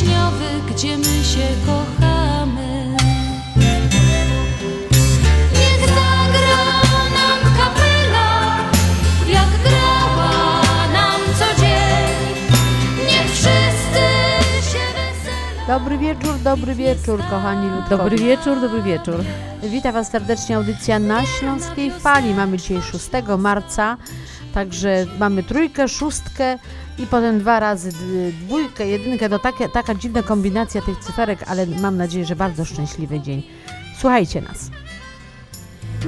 wiśniowy, gdzie my się kochamy Niech zagra nam kapela, jak grała nam co dzień Niech wszyscy się weselają Dobry wieczór, dobry wieczór, kochani ludkowie. Dobry wieczór, dobry wieczór. Witam Was serdecznie, audycja na Śląskiej Fali. Mamy dzisiaj 6 marca, także mamy trójkę, szóstkę i potem dwa razy dwójkę, jedynkę. To takie, taka dziwna kombinacja tych cyferek, ale mam nadzieję, że bardzo szczęśliwy dzień. Słuchajcie nas.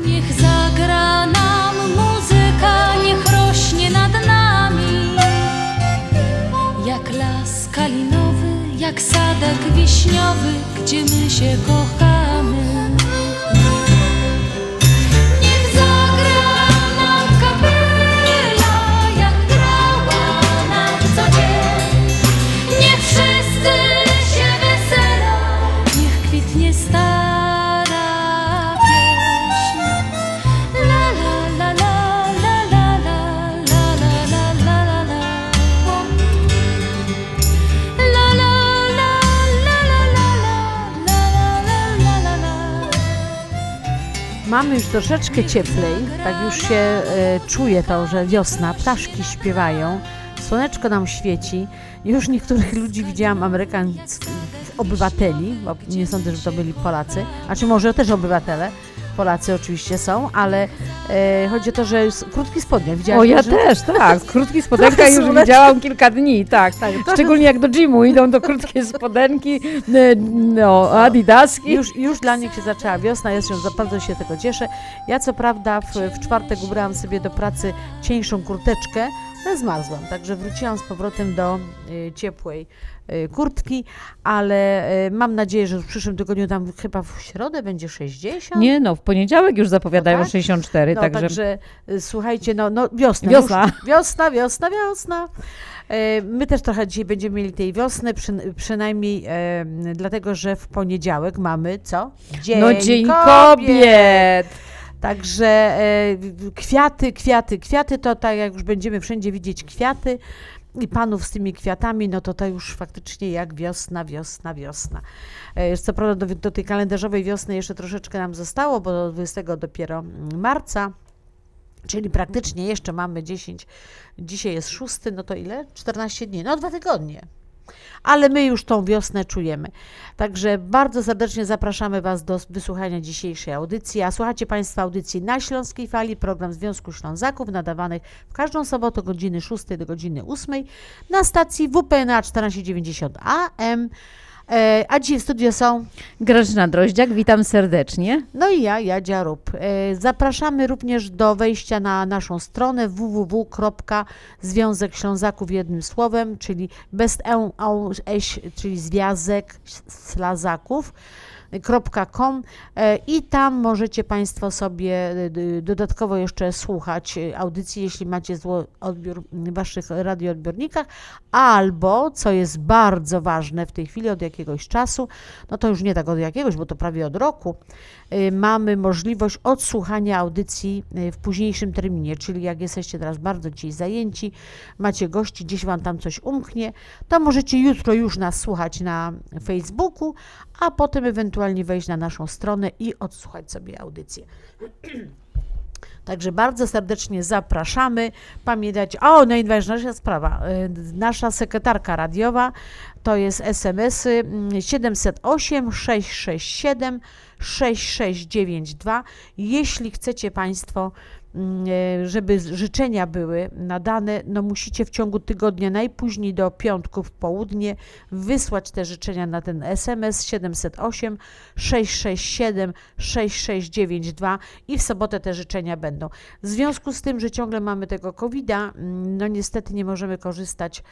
Niech zagra nam muzyka, niech rośnie nad nami Jak las kalinowy, jak sadek wiśniowy, gdzie my się kochamy Mamy już troszeczkę cieplej, tak już się e, czuje to, że wiosna, ptaszki śpiewają, słoneczko nam świeci. Już niektórych ludzi widziałam, amerykańskich obywateli, bo nie sądzę, że to byli Polacy, a czy może też obywatele, Polacy oczywiście są, ale e, chodzi o to, że krótki spodnie. Widziałam, O, ja też, tak. Krótki spodenka już słoneczko. widziałam kilka dni, tak. Tak, Szczególnie jak do gymu idą, to krótkie spodenki, no, adidaski. Już, już dla nich się zaczęła wiosna, ja się za bardzo się tego cieszę. Ja co prawda w, w czwartek ubrałam sobie do pracy cieńszą kurteczkę, zmarzłam, także wróciłam z powrotem do y, ciepłej y, kurtki, ale y, mam nadzieję, że w przyszłym tygodniu tam chyba w środę będzie 60. Nie no, w poniedziałek już zapowiadają No tak? 64, no, także... także słuchajcie, no, no wiosna. Wiosna. Już, wiosna, wiosna, wiosna. My też trochę dzisiaj będziemy mieli tej wiosny, przy, przynajmniej dlatego, że w poniedziałek mamy co? Dzień No dzień kobiet! Także e, kwiaty, kwiaty, kwiaty to tak jak już będziemy wszędzie widzieć kwiaty i panów z tymi kwiatami, no to to już faktycznie jak wiosna, wiosna, wiosna. E, Co prawda do, do tej kalendarzowej wiosny jeszcze troszeczkę nam zostało, bo do 20 dopiero mm, marca. Czyli praktycznie jeszcze mamy 10, dzisiaj jest 6, no to ile? 14 dni, no dwa tygodnie. Ale my już tą wiosnę czujemy. Także bardzo serdecznie zapraszamy Was do wysłuchania dzisiejszej audycji. A słuchacie Państwo audycji na Śląskiej Fali, program Związku Ślązaków, nadawanych w każdą sobotę od godziny 6 do godziny 8 na stacji WPNA 1490 AM. E, A dzisiaj w studio są Grażyna Droździak, witam serdecznie. no i ja, Jadzia Rób. E, Zapraszamy również do wejścia na naszą stronę www.związek Ślązaków jednym słowem, czyli bez e, czyli związek ślazaków. .com e, i tam możecie Państwo sobie e, dodatkowo jeszcze słuchać e, audycji, jeśli macie zło odbiór w Waszych radioodbiornikach, albo, co jest bardzo ważne w tej chwili od jakiegoś czasu, no to już nie tak od jakiegoś, bo to prawie od roku, mamy możliwość odsłuchania audycji y, w późniejszym terminie, czyli jak jesteście teraz bardzo dzisiaj zajęci, macie gości, gdzieś Wam tam coś umknie, to możecie jutro już nas słuchać na Facebooku, a potem ewentualnie wejść na naszą stronę i odsłuchać sobie audycję. Także bardzo serdecznie zapraszamy. Pamiętać, o, najważniejsza sprawa, y, nasza sekretarka radiowa to jest SMS-y mm, 708 667 6692. Jeśli chcecie Państwo, mm, e, żeby życzenia były nadane, no musicie w ciągu tygodnia, najpóźniej do piątku w południe, wysłać te życzenia na ten SMS 708 667 6692 i w sobotę te życzenia będą. W związku z tym, że ciągle mamy tego COVID-a, mm, no niestety nie możemy korzystać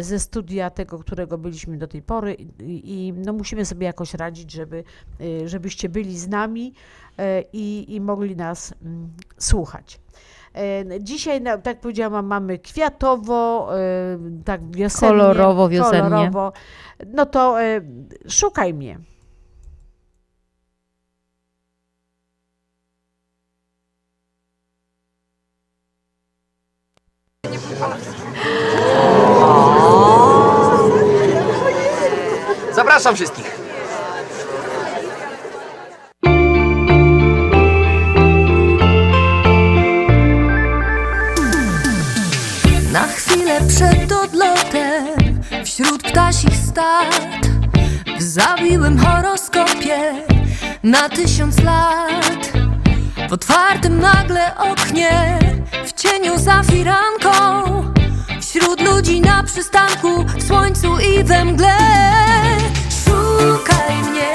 ze studia tego, którego byliśmy do tej pory i, i no musimy sobie jakoś radzić, żeby, e, żebyście byli z nami e, i, i mogli nas mm, słuchać. E, Dzisiaj, no, tak jak powiedziałam, mamy kwiatowo, e, tak wiosennie, Kolorowo, wiosennie. kolorowo. No to e, szukaj mnie. Zapraszam wszystkich. Na chwilę przed odlotem Wśród ptasich stad W zawiłym horoskopie Na tysiąc lat W otwartym nagle oknie W cieniu za firanką Wśród ludzi na przystanku W słońcu i we mgle. Szukaj mnie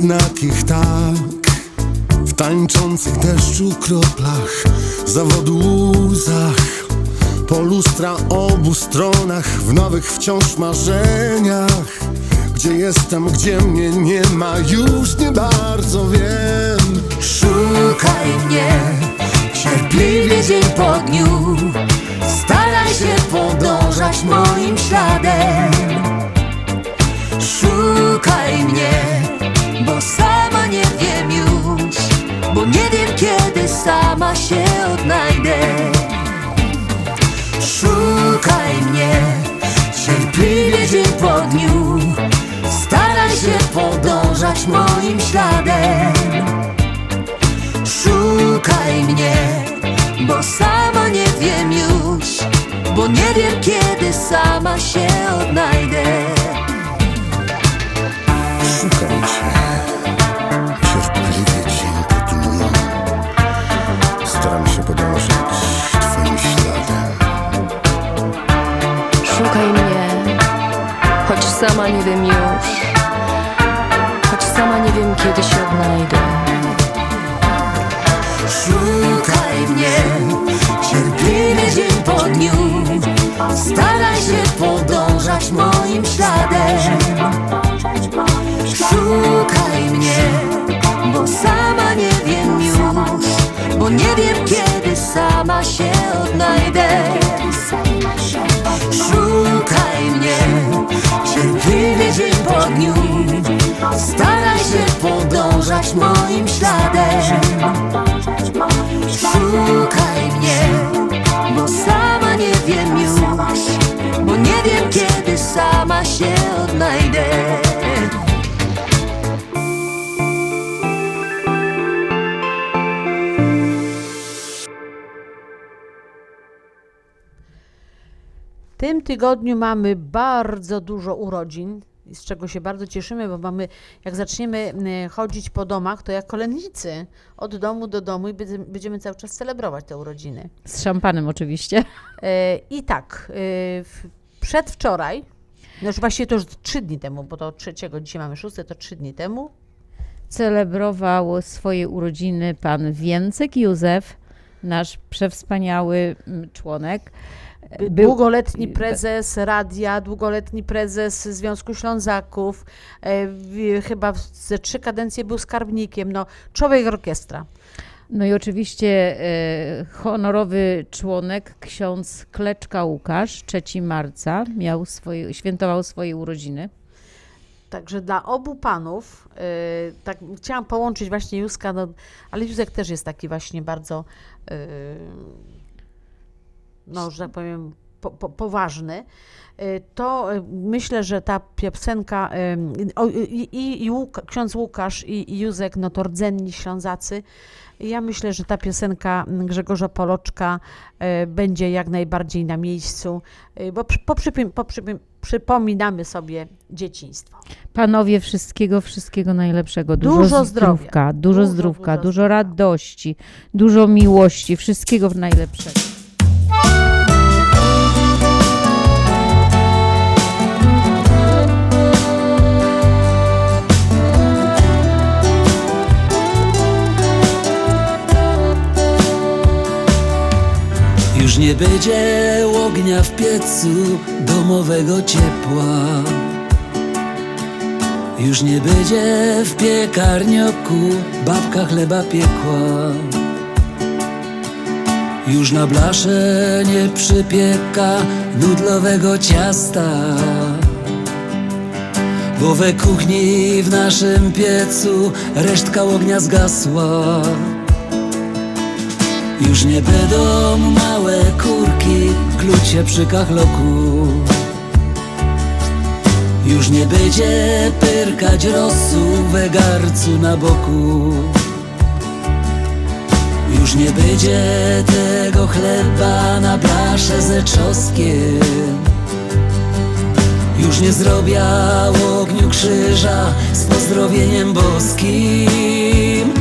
jednakich tak. W tańczących deszczu kroplach, zawodu łzach. Po lustra obu stronach, w nowych wciąż marzeniach. Gdzie jestem, gdzie mnie nie ma, już nie bardzo wiem. Szukaj mnie, cierpliwie dzień po dniu, staraj się podążać moim śladem. Szukaj mnie, się odnajdę. Szukaj mnie, cierpliwie dzień po dniu, staraj się podążać moim śladem. Szukaj mnie, bo sama nie wiem już, bo nie wiem kiedy sama się odnajdę. Nie wiem już, choć sama nie wiem kiedy się odnajdę. Szukaj mnie, cierpliwie dzień po dniu, staraj się podążać moim śladem. Szukaj mnie, bo sama nie wiem już, bo nie wiem kiedy sama się odnajdę. Szukaj mnie, cierpliwie dzień po dniu, staraj się podążać moim śladem. Szukaj mnie, bo sama nie wiem już, bo nie wiem kiedy sama się odnajdę. Tym tygodniu mamy bardzo dużo urodzin, z czego się bardzo cieszymy, bo mamy, jak zaczniemy e, chodzić po domach, to jak kolędnicy od domu do domu i będzie- będziemy cały czas celebrować te urodziny. Z szampanem oczywiście. E, I tak, e, przedwczoraj, no już właściwie to już trzy dni temu, bo to trzeciego, dzisiaj mamy szóste, to trzy dni temu, Celebrował swoje urodziny pan Więcek Józef, nasz przewspaniały mm, członek. Był- długoletni prezes radia, długoletni prezes Związku Ślązaków, e, chyba ze trzy kadencje był skarbnikiem, no człowiek orkiestra. No i oczywiście e, honorowy członek, ksiądz Kleczka Łukasz, 3 marca, miał swoje, świętował swoje urodziny. Także dla obu panów, y, tak chciałam połączyć właśnie Józka, no, ale Józek też jest taki właśnie bardzo, y, no, że tak powiem, po, po, poważny. Y, To y, myślę, że ta piosenka y, i, i, i ksiądz Łukasz i, i Józek, no to rdzenni Ślązacy. Ja myślę, że ta piosenka Grzegorza Poloczka będzie jak najbardziej na miejscu, bo przy- poprzypim- poprzypim- przypominamy sobie dzieciństwo. Panowie, wszystkiego, wszystkiego najlepszego. Dużo, Dużo zdrowia. zdrówka, dużo, Dużo, dużo dużo radości, dużo miłości, wszystkiego najlepszego. Już nie będzie ognia w piecu domowego ciepła. Już nie będzie w piekarnioku babka chleba piekła. Już na blasze nie przypieka nudlowego ciasta. Bo we kuchni w naszym piecu resztka ognia zgasła. Już nie będą małe kurki klucie przy kachloku Już nie będzie pyrkać rosu we garcu na boku Już nie będzie tego chleba na blasze ze czosnkiem. Już nie zrobię ogniu krzyża z pozdrowieniem boskim.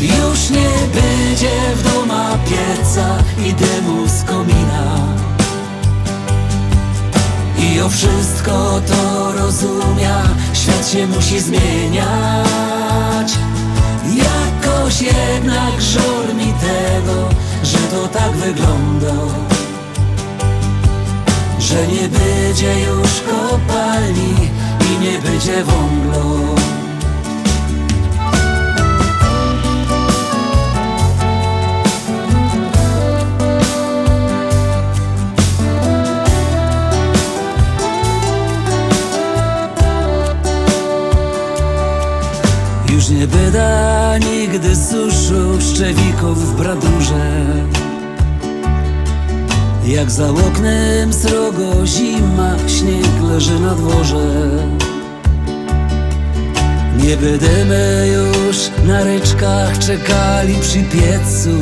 Już nie będzie w doma pieca i dymu z komina. I o wszystko to rozumia, świat się musi zmieniać Jakoś jednak żal mi tego, że to tak wygląda. Że nie będzie już kopalni i nie będzie wąglo Już nie byda nigdy suszu szczewików w bradurze. Jak za oknem srogo zima, śnieg leży na dworze. Nie będziemy już na ryczkach czekali przy piecu.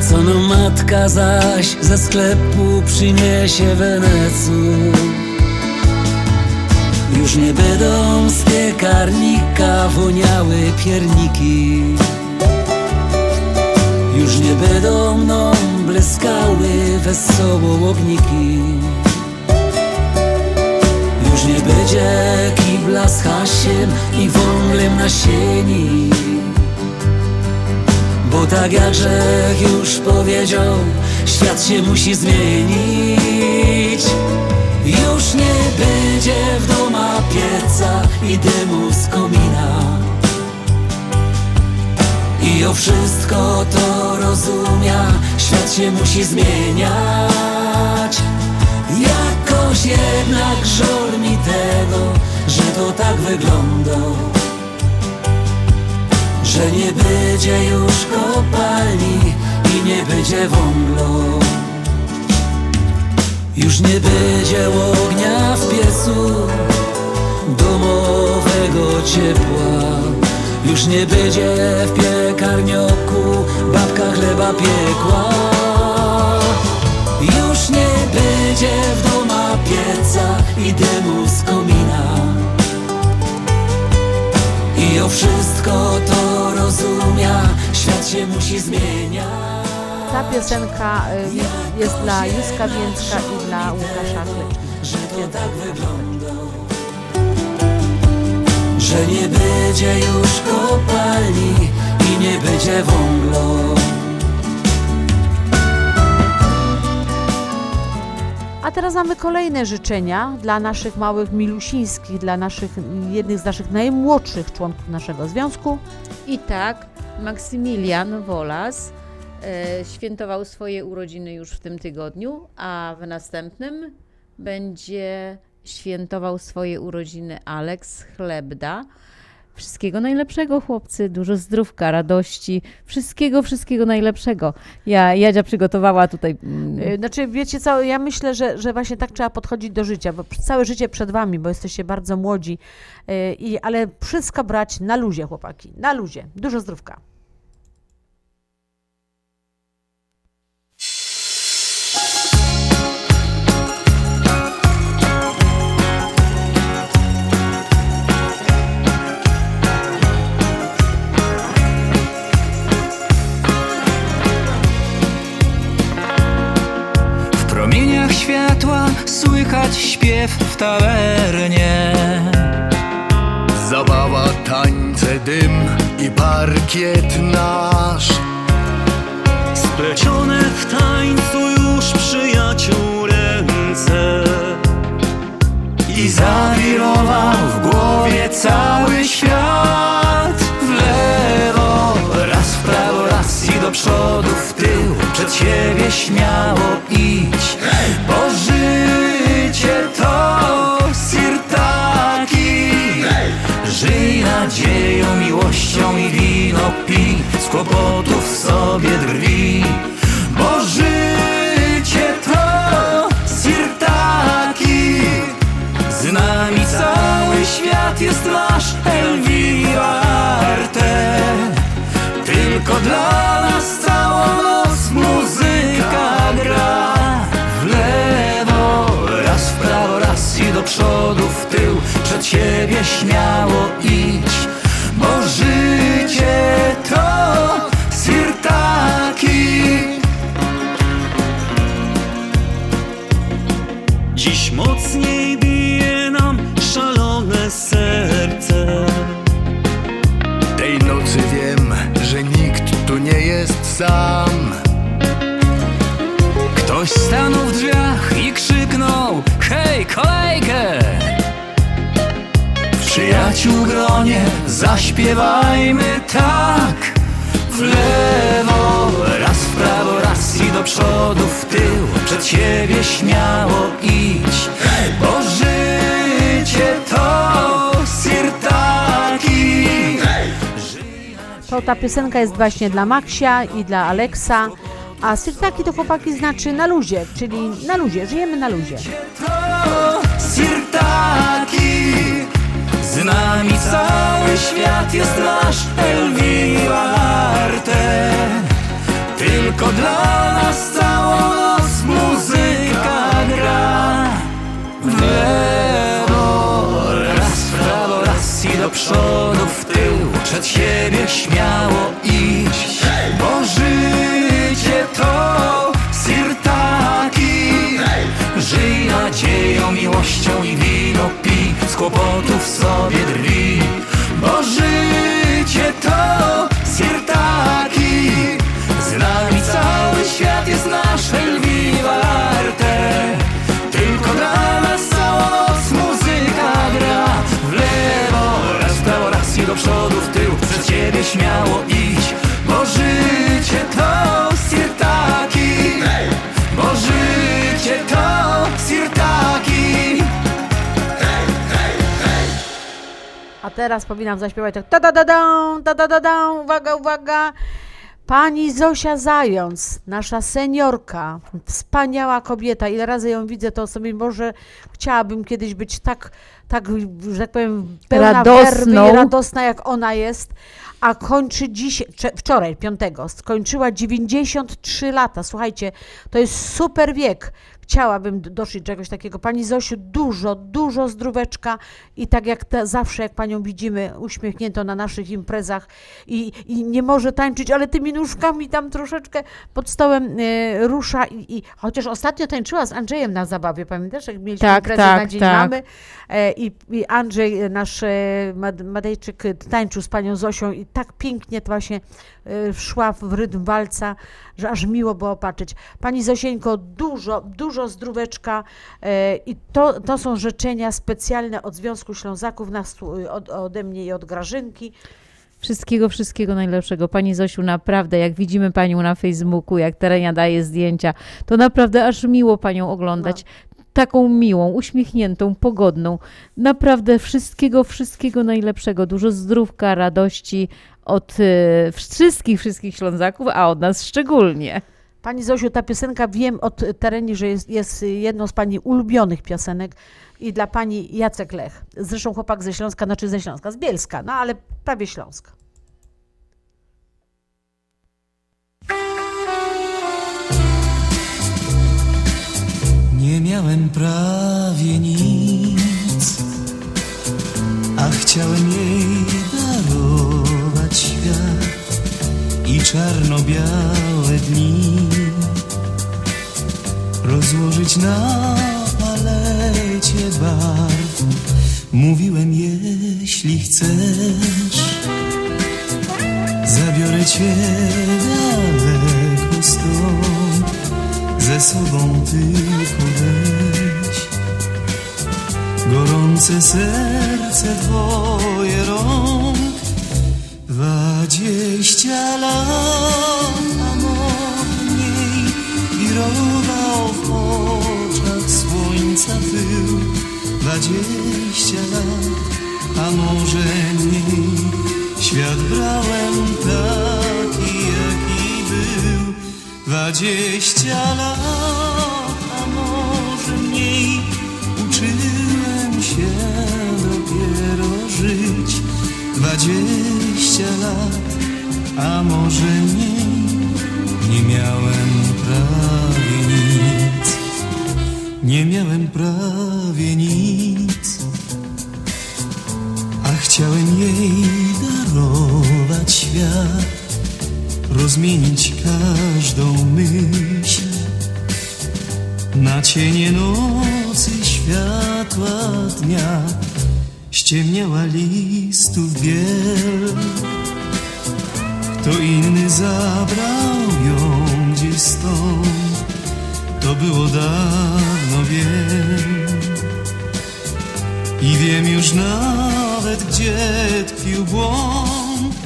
Co no matka zaś ze sklepu przyniesie wenecu już nie będą z piekarnika woniały pierniki. Już nie będą mną bleskały wesoło ogniki Już nie będzie kibla z hasiem i wąglem na sieni. Bo tak jak Grzech już powiedział, świat się musi zmienić już nie będzie w doma pieca i dymu z komina. I o wszystko to rozumia, świat się musi zmieniać. Jakoś jednak żal mi tego, że to tak wygląda. Że nie będzie już kopalni i nie będzie wąglo już nie będzie ognia w piecu domowego ciepła. Już nie będzie w piekarnioku babka chleba piekła. Już nie będzie w doma pieca i dymu z komina. I o wszystko to rozumia, świat się musi zmieniać. Ta piosenka y, jest dla Józka Więcka i dla Łukasza Kleczki. że to tak wygląda Że nie będzie już kopalni i nie będzie wąglo A teraz mamy kolejne życzenia dla naszych małych milusińskich, dla naszych, jednych z naszych najmłodszych członków naszego związku. I tak Maksymilian Wolas świętował swoje urodziny już w tym tygodniu, a w następnym będzie świętował swoje urodziny Aleks Chlebda. Wszystkiego najlepszego, chłopcy, dużo zdrówka, radości, wszystkiego, wszystkiego najlepszego. Ja, Jadzia przygotowała tutaj mm, Y, Znaczy, wiecie co, ja myślę, że, że właśnie tak trzeba podchodzić do życia, bo całe życie przed wami, bo jesteście bardzo młodzi, y, i, ale wszystko brać na luzie, chłopaki, na luzie. Dużo zdrówka. Słychać śpiew w tawernie. Zabawa, tańce, dym i parkiet nasz. Splecione w tańcu już przyjaciół ręce. I zawirował w głowie cały świat. W lewo, raz w prawo, raz i do przodu, w tył. Przed siebie śmiało idź Żyj nadzieją, miłością i wino pij Z kłopotów sobie drwi. Bo życie to sirtaki Z nami cały świat jest nasz Elwirarte Tylko dla nas Siebie śmiało idź Bo życie to sirtaki Dziś mocniej bije nam szalone serce. Tej nocy wiem, że nikt tu nie jest sam. Ktoś stanął w drzwiach i krzyknął Hej, kolejkę! Przyjaciół gronie zaśpiewajmy tak. W lewo, raz w prawo, raz i do przodu, w tył Przed siebie śmiało idź. Bo życie to sirtaki To ta piosenka jest właśnie dla Maksia i dla Aleksa, a sirtaki to chłopaki znaczy na luzie, czyli na luzie, żyjemy na luzie. to sirtaki Z nami cały świat jest nasz Elwirarte Tylko dla nas całą noc muzyka gra. Lewo, raz w prawo, raz i do przodu, w tył Przed siebie śmiało idź Bo życie to sirtaki Żyj nadzieją, miłością i wino kłopotów sobie drwi. Bo życie to sirtaki Z nami cały świat jest nasz Elwivarte Tylko dla nas całą noc muzyka gra. W lewo, raz w prawo, raz i do przodu, w tył. Przed siebie śmiało idź Bo życie to sirtaki A teraz powinnam zaśpiewać tak ta da da da ta da da da uwaga, uwaga. Pani Zosia Zając, nasza seniorka, wspaniała kobieta. Ile razy ją widzę, to sobie może chciałabym kiedyś być tak, tak że tak powiem, pełna Radosną. radosna, jak ona jest. A kończy dziś, wczoraj, piątego, skończyła 93 lata. Słuchajcie, to jest super wiek. Chciałabym doszli czegoś takiego. Pani Zosiu, dużo, dużo zdróweczka i tak jak te, zawsze, jak panią widzimy uśmiechniętą na naszych imprezach i, i nie może tańczyć, ale tymi nóżkami tam troszeczkę pod stołem e, rusza i, i chociaż ostatnio tańczyła z Andrzejem na zabawie, pamiętasz, jak mieliśmy Tak, imprezę tak, na Dzień tak. Mamy e, i, i Andrzej, nasz e, Mad- Madejczyk tańczył z panią Zosią i tak pięknie to właśnie szła w rytm walca, że aż miło było patrzeć. Pani Zosieńko, dużo, dużo zdróweczka e, i to, to są życzenia specjalne od Związku Ślązaków, e, od, ode mnie i od Grażynki. Wszystkiego, wszystkiego najlepszego. Pani Zosiu, naprawdę, jak widzimy Panią na Facebooku, jak Terenia daje zdjęcia, to naprawdę aż miło Panią oglądać. taką miłą, uśmiechniętą, pogodną. Naprawdę wszystkiego, wszystkiego najlepszego. Dużo zdrówka, radości od e, wszystkich, wszystkich Ślązaków, a od nas szczególnie. Pani Zosiu, ta piosenka wiem od tereni, że jest, jest jedną z Pani ulubionych piosenek i dla Pani Jacek Lech. Zresztą chłopak ze Śląska, znaczy ze Śląska, z Bielska, no ale prawie Śląska. Nie miałem prawie nic, a chciałem jej i czarno-białe dni. Rozłożyć na palecie barw. Mówiłem, jeśli chcesz, zabiorę cię daleko stąd ze sobą tylko weź. Gorące serce twoje rąk dwadzieścia lat, a może mniej wirował w oczach słońca pył dwadzieścia lat, a może mniej. Świat brałem taki jaki był. Dwadzieścia lat, a może mniej. Uczyłem się dopiero żyć. Dwadzieścia lat, a może mniej Nie miałem prawie nic. Nie miałem prawie nic A chciałem jej darować świat rozmienić każdą myśl na cienie nocy światła dnia ściemniała listów biel kto inny zabrał ją gdzieś stąd to było dawno wiem. I wiem już nawet gdzie tkwił błąd.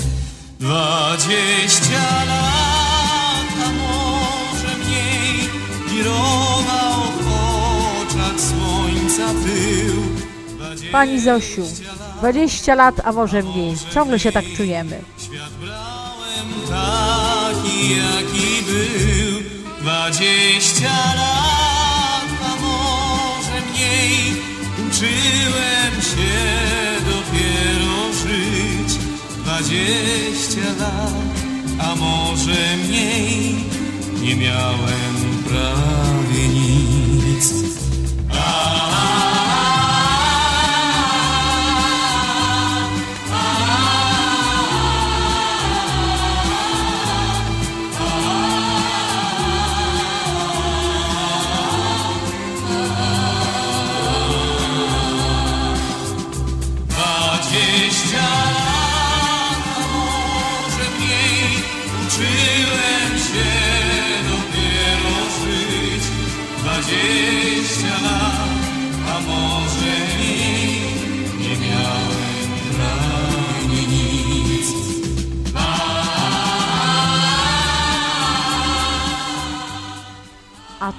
Dwadzieścia lat, a może mniej Wirował w oczach słońca pył Pani Zosiu, 20 lat, a może mniej. Ciągle się tak czujemy. Świat brałem taki, jaki był. Dwadzieścia lat, a może mniej. Uczyłem się dopiero żyć. Dwadzieścia lat, a może mniej. Nie miałem prawie nic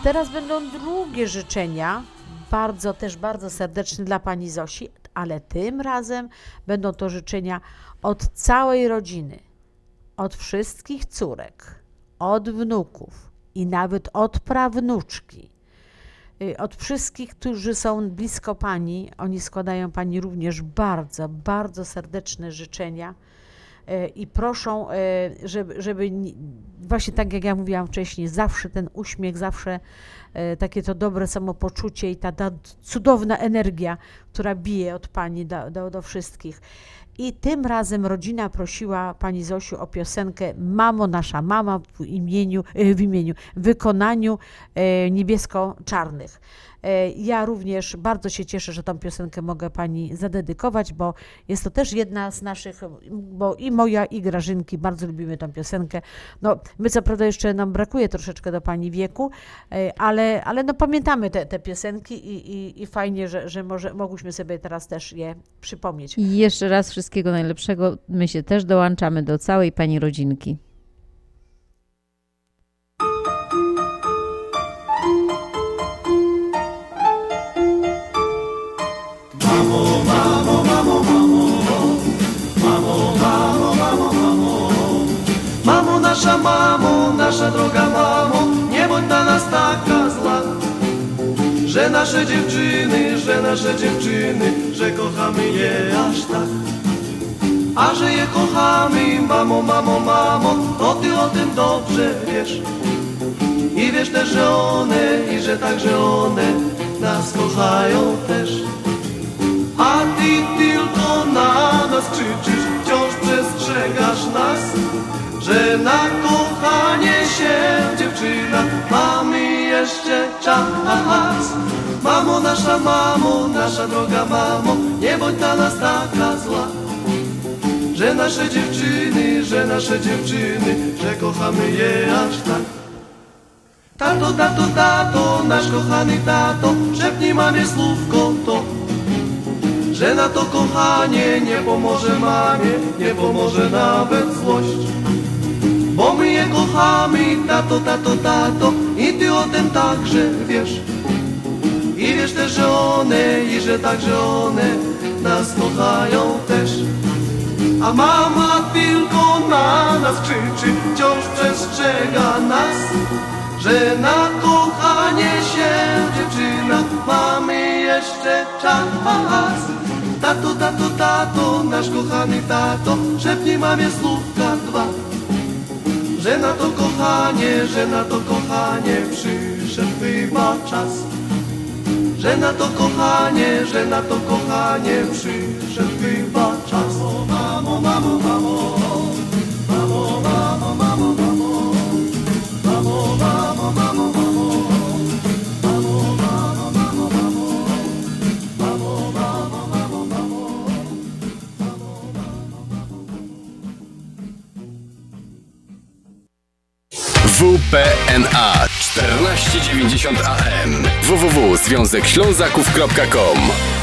teraz będą drugie życzenia, bardzo też bardzo serdeczne dla pani Zosi, ale tym razem będą to życzenia od całej rodziny, od wszystkich córek, od wnuków i nawet od prawnuczki. Y, Od wszystkich, którzy są blisko pani, oni składają pani również bardzo, bardzo serdeczne życzenia i proszą, e, żeby, żeby ni- właśnie tak jak ja mówiłam wcześniej, zawsze ten uśmiech, zawsze e, takie to dobre samopoczucie i ta, ta cudowna energia, która bije od pani do, do, do wszystkich. I tym razem rodzina prosiła pani Zosiu o piosenkę Mamo nasza mama w imieniu, e, w imieniu, wykonaniu e, niebiesko-czarnych. E, Ja również bardzo się cieszę, że tą piosenkę mogę pani zadedykować, bo jest to też jedna z naszych, bo i moja, i Grażynki bardzo lubimy tą piosenkę. No, my co prawda jeszcze nam brakuje troszeczkę do pani wieku, e, ale, ale no pamiętamy te, te piosenki i, i, i fajnie, że, że może, mogłyśmy sobie teraz też je przypomnieć. I jeszcze raz wszystkiego najlepszego. My się też dołączamy do całej pani rodzinki. Droga mamo, nie bądź na nas taka zła. Że nasze dziewczyny, że nasze dziewczyny, że kochamy je aż tak. A że je kochamy, mamo, mamo, mamo, to ty o tym dobrze wiesz. I wiesz też, że one, i że także one nas kochają też. A ty tylko na nas krzyczysz, wciąż przestrzegasz nas, że na kochanie się dziewczyna mamy jeszcze czas. Mamo nasza, mamo, nasza droga mamo, nie bądź na nas taka zła. Że nasze dziewczyny, że nasze dziewczyny, że kochamy je aż tak. Tato, tato, tato, nasz kochany tato, szepnij mamie słówko to. Że na to kochanie nie pomoże mamie, nie pomoże nawet złość. Bo my je kochamy, tato, tato, tato, i ty o tym także wiesz. I wiesz też, że one, i że także one nas kochają też. A mama tylko na nas krzyczy, wciąż przestrzega nas, że na kochanie się dziewczyna mamy jeszcze czas. Tato, tato, tato, nasz kochany tato, szepnij mamie słówka dwa. Że na to kochanie, że na to kochanie przyszedł chyba czas. Że na to kochanie, że na to kochanie przyszedł chyba czas. O mamo, mamo, mamo, mamo, mamo, mamo, mamo, mamo, mamo, mamo, mamo. WPNA 1490 AM www.związekślązaków.com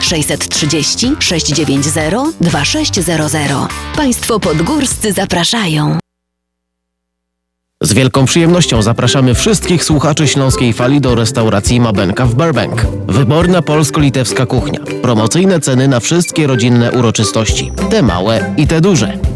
630 690 2600. Państwo podgórscy zapraszają. Z wielką przyjemnością zapraszamy wszystkich słuchaczy Śląskiej Fali do restauracji Mabenka w Burbank. Wyborna polsko-litewska kuchnia. Promocyjne ceny na wszystkie rodzinne uroczystości. Te małe i te duże.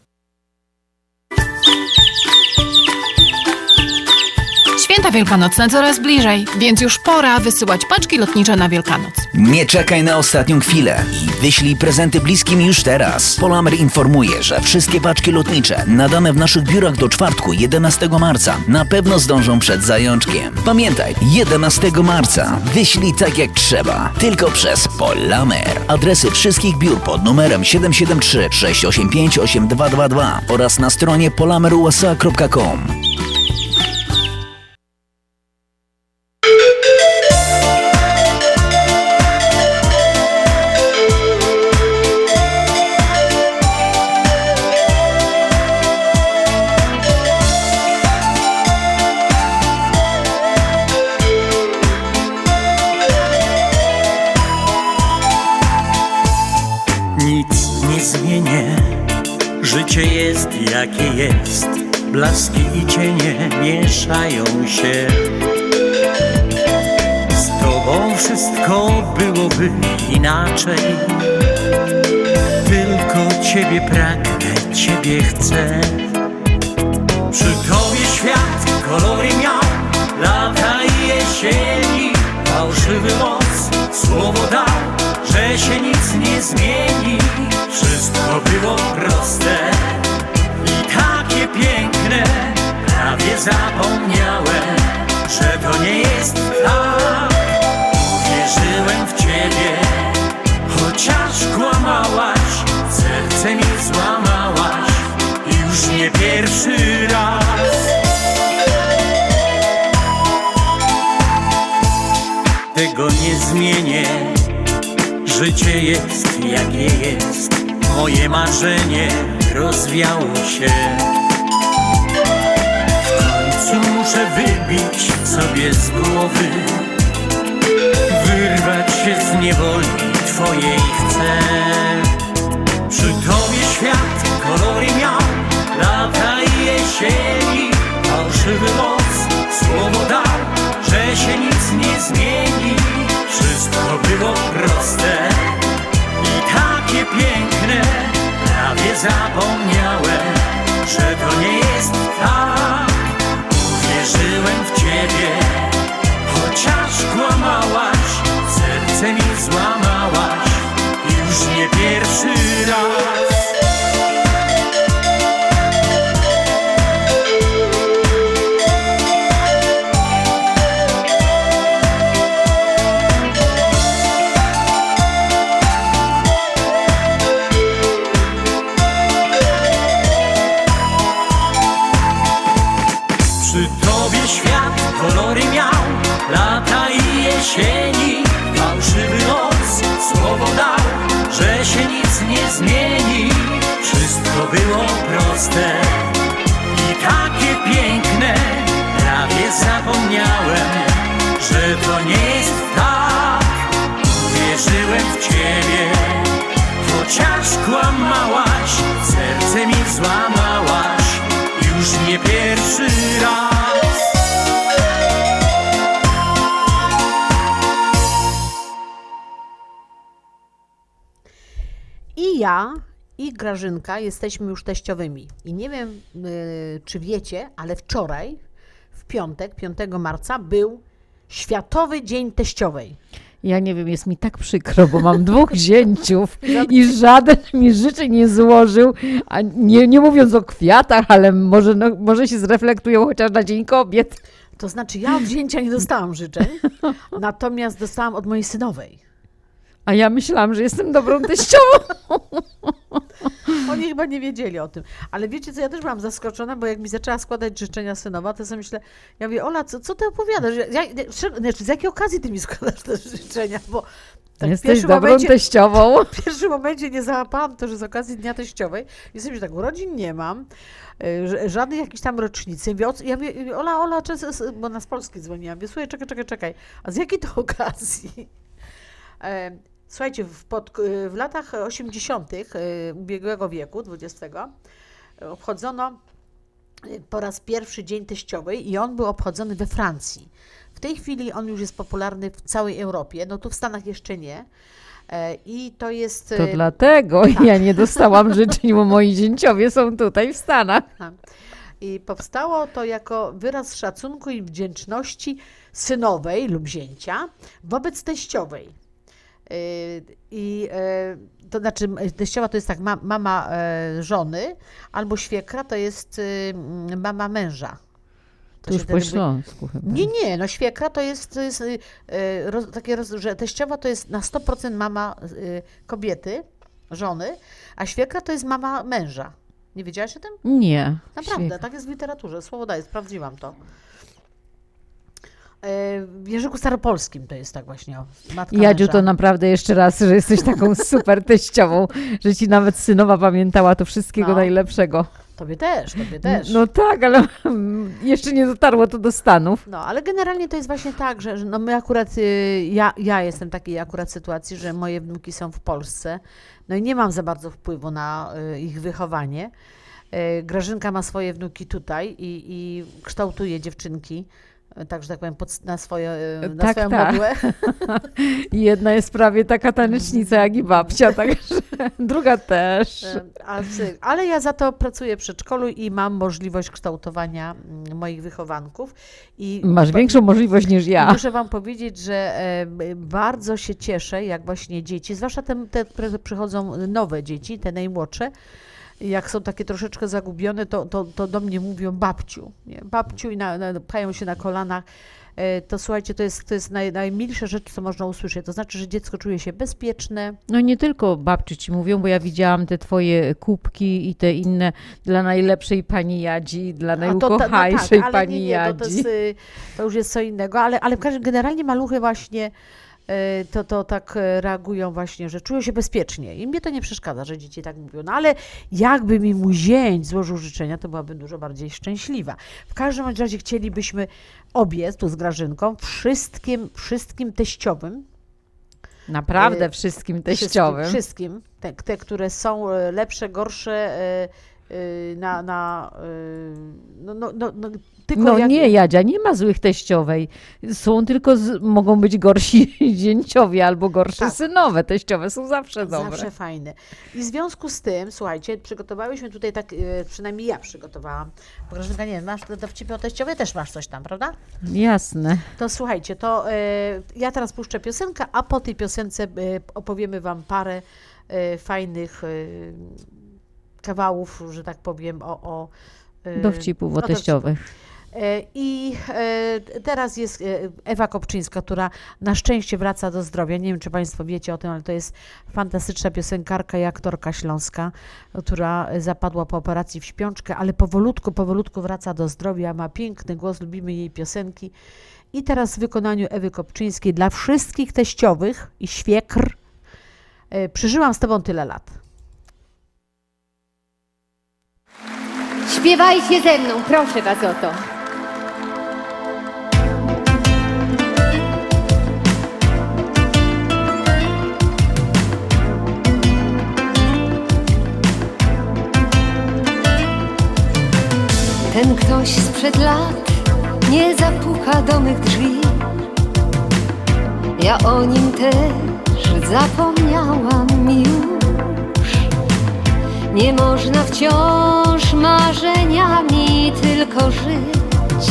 Święta wielkanocne coraz bliżej, więc już pora wysyłać paczki lotnicze na Wielkanoc. Nie czekaj na ostatnią chwilę i wyślij prezenty bliskim już teraz. Polamer informuje, że wszystkie paczki lotnicze nadane w naszych biurach do czwartku 11 marca na pewno zdążą przed zajączkiem. Pamiętaj, 11 marca wyślij tak jak trzeba, tylko przez Polamer. Adresy wszystkich biur pod numerem 773 685 8222 oraz na stronie polamerusa.com. jakie jest. Blaski i cienie mieszają się. Z tobą wszystko byłoby inaczej. Tylko ciebie pragnę, ciebie chcę. Przy tobie świat kolory miał, lata i jesieni. Fałszywy moc, słowo dał, że się nic nie zmieni. Wszystko było proste takie piękne. Prawie zapomniałem, że to nie jest tak. Wierzyłem w ciebie, chociaż kłamałaś, serce mi złamałaś. Już nie pierwszy raz. Tego nie zmienię. Życie jest jakie jest. Moje marzenie rozwiało się. Muszę wybić sobie z głowy, wyrwać się z niewoli twojej chcę. Przy tobie świat kolory miał, lata i jesieni, fałszywy moc, słowo dał, że się nic nie zmieni. Wszystko było proste i takie piękne, prawie zapomniałem, że to nie jest tak. Uwierzyłem w ciebie, chociaż kłamałaś, serce mi złamałaś, już nie pierwszy raz. Było proste i takie piękne, prawie zapomniałem, że to nie jest tak. Uwierzyłem w ciebie, chociaż kłamałaś, serce mi złamałaś, już nie pierwszy raz. I ja, i Grażynka jesteśmy już teściowymi. I nie wiem, y, czy wiecie, ale wczoraj, w piątek, 5 marca, był Światowy Dzień Teściowej. Ja nie wiem, jest mi tak przykro, bo mam dwóch zięciów i żaden mi życzeń nie złożył, a nie, nie mówiąc o kwiatach, ale może, no, może się zreflektują chociaż na Dzień Kobiet. To znaczy, ja od wzięcia nie dostałam życzeń, natomiast dostałam od mojej synowej. A ja myślałam, że jestem dobrą teściową. Oni chyba nie wiedzieli o tym. Ale wiecie co, ja też byłam zaskoczona, bo jak mi zaczęła składać życzenia synowa, to sobie myślę, ja mówię, Ola, co, co ty opowiadasz? Ja, ja, znaczy, z jakiej okazji ty mi składasz te życzenia? Bo tak Jesteś dobrą momencie, teściową. W pierwszym momencie nie załapałam to, że z okazji Dnia Teściowej. Sobie myślę, tak, urodzin nie mam, y, ż- żadnej jakiejś tam rocznicy. Mówię, o co- Ja mówię, Ola, Ola, bo na z Polski dzwoniłam. Mówię, słuchaj, czekaj, czekaj, czekaj. A z jakiej to okazji? E, Słuchajcie, w, pod, w latach 80. e, ubiegłego wieku, XX, obchodzono e, po raz pierwszy Dzień Teściowej i on był obchodzony we Francji. W tej chwili on już jest popularny w całej Europie, no tu w Stanach jeszcze nie. E, I to jest... To e, dlatego tak. ja nie dostałam życzeń, bo moi zięciowie są tutaj w Stanach. Tak. I powstało to jako wyraz szacunku i wdzięczności synowej lub zięcia wobec teściowej. Yy, I yy, to znaczy, teściowa to jest tak, ma, mama e, żony, albo świekra to jest y, mama męża. To już się po śląsku chyba. Nie, nie, no świekra to jest, to jest y, y, roz, takie, roz, że teściowa to jest na 100% mama y, kobiety, żony, a świekra to jest mama męża. Nie wiedziałaś o tym? Nie. Naprawdę, świetnie. tak jest w literaturze. Słowo daję, sprawdziłam to. W języku staropolskim to jest tak właśnie. Matka Jadziu, męża. to naprawdę jeszcze raz, że jesteś taką super teściową, że ci nawet synowa pamiętała to wszystkiego No. najlepszego. Tobie też, tobie też. No tak, ale jeszcze nie dotarło to do Stanów. No, ale generalnie to jest właśnie tak, że że no my akurat, y, ja, ja jestem w takiej akurat sytuacji, że moje wnuki są w Polsce, no i nie mam za bardzo wpływu na y, ich wychowanie. Y, Grażynka ma swoje wnuki tutaj i, i kształtuje dziewczynki, tak, że tak powiem, pod, na, swoje, y, na Tak, swoją tak. modłę. I jedna jest prawie taka tanecznica jak i babcia, także druga też. E, Ale ja za to pracuję w przedszkolu i mam możliwość kształtowania mm, moich wychowanków. I Masz większą możliwość niż ja. Muszę Wam powiedzieć, że e, bardzo się cieszę, jak właśnie dzieci, zwłaszcza te, te, które przychodzą nowe dzieci, te najmłodsze, jak są takie troszeczkę zagubione, to, to, to do mnie mówią babciu. Nie? Babciu i na, na, pchają się na kolanach. E, To słuchajcie, to jest, to jest naj, najmilsza rzecz, co można usłyszeć. To znaczy, że dziecko czuje się bezpieczne. No nie tylko babci ci mówią, bo ja widziałam te twoje kubki i te inne dla najlepszej pani Jadzi, dla to najukochajszej no tak, pani nie, nie, to, to, Jadzi. jest, y, to już jest co innego, ale, ale w każdym generalnie maluchy właśnie to, to tak y, reagują właśnie, że czują się bezpiecznie i mnie to nie przeszkadza, że dzieci tak mówią, no ale jakby mi mój zięć złożył życzenia, to byłabym dużo bardziej szczęśliwa. W każdym razie chcielibyśmy obie, tu z Grażynką, wszystkim, wszystkim teściowym, Naprawdę y, wszystkim teściowym. Wszystkim, wszystkim te, te, które są lepsze, gorsze na, na e, no, no, no, no, tylko No jak, nie, Jadzia, nie ma złych teściowej. Są tylko, z, mogą być gorsi zięciowie albo gorsze Tak. synowe. Teściowe są zawsze dobre. Zawsze fajne. I w związku z tym, słuchajcie, przygotowałyśmy tutaj tak, e, przynajmniej ja przygotowałam. Bo Grażynka, nie wiem, masz dowcipy o teściowej? Też masz coś tam, prawda? Jasne. To słuchajcie, to ja teraz puszczę piosenkę, a po tej piosence opowiemy Wam parę fajnych kawałów, że tak powiem, o... o e, Dowcipów o teściowych. E, I e, teraz jest e, Ewa Kopczyńska, która na szczęście wraca do zdrowia. Nie wiem, czy Państwo wiecie o tym, ale to jest fantastyczna piosenkarka i aktorka śląska, która zapadła po operacji w śpiączkę, ale powolutku, powolutku wraca do zdrowia. Ma piękny głos, lubimy jej piosenki. I teraz w wykonaniu Ewy Kopczyńskiej dla wszystkich teściowych i świekr przeżyłam z Tobą tyle lat. Śpiewajcie ze mną, proszę was o to. Ten ktoś sprzed lat nie zapuka do mych drzwi. Ja o nim też zapomniałam już. Nie można wciąż marzeniami tylko żyć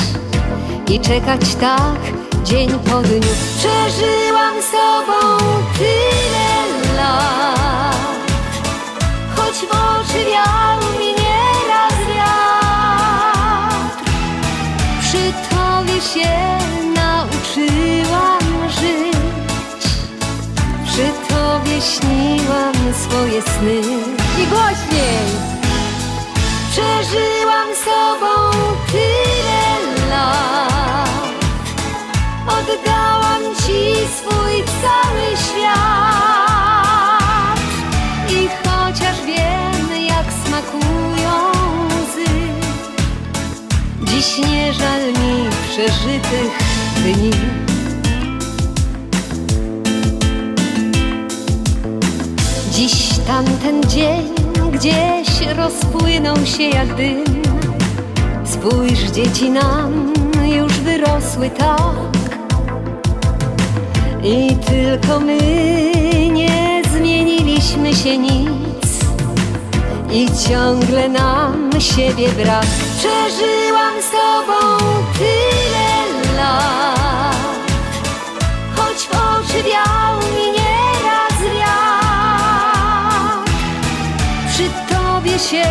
i czekać tak dzień po dniu. Przeżyłam z tobą tyle lat, choć w oczy wiał mi nieraz wiatr. Przy tobie się nauczyłam żyć, przy tobie śniłam swoje sny. I głośniej! Przeżyłam z tobą tyle lat, oddałam ci swój cały świat. I chociaż wiem, jak smakują łzy, dziś nie żal mi przeżytych dni. Tamten dzień gdzieś rozpłynął się jak dym. Spójrz, dzieci nam już wyrosły tak. I tylko my nie zmieniliśmy się nic. i ciągle nam siebie brak. Przeżyłam z tobą tyle lat, choć w oczy wiał się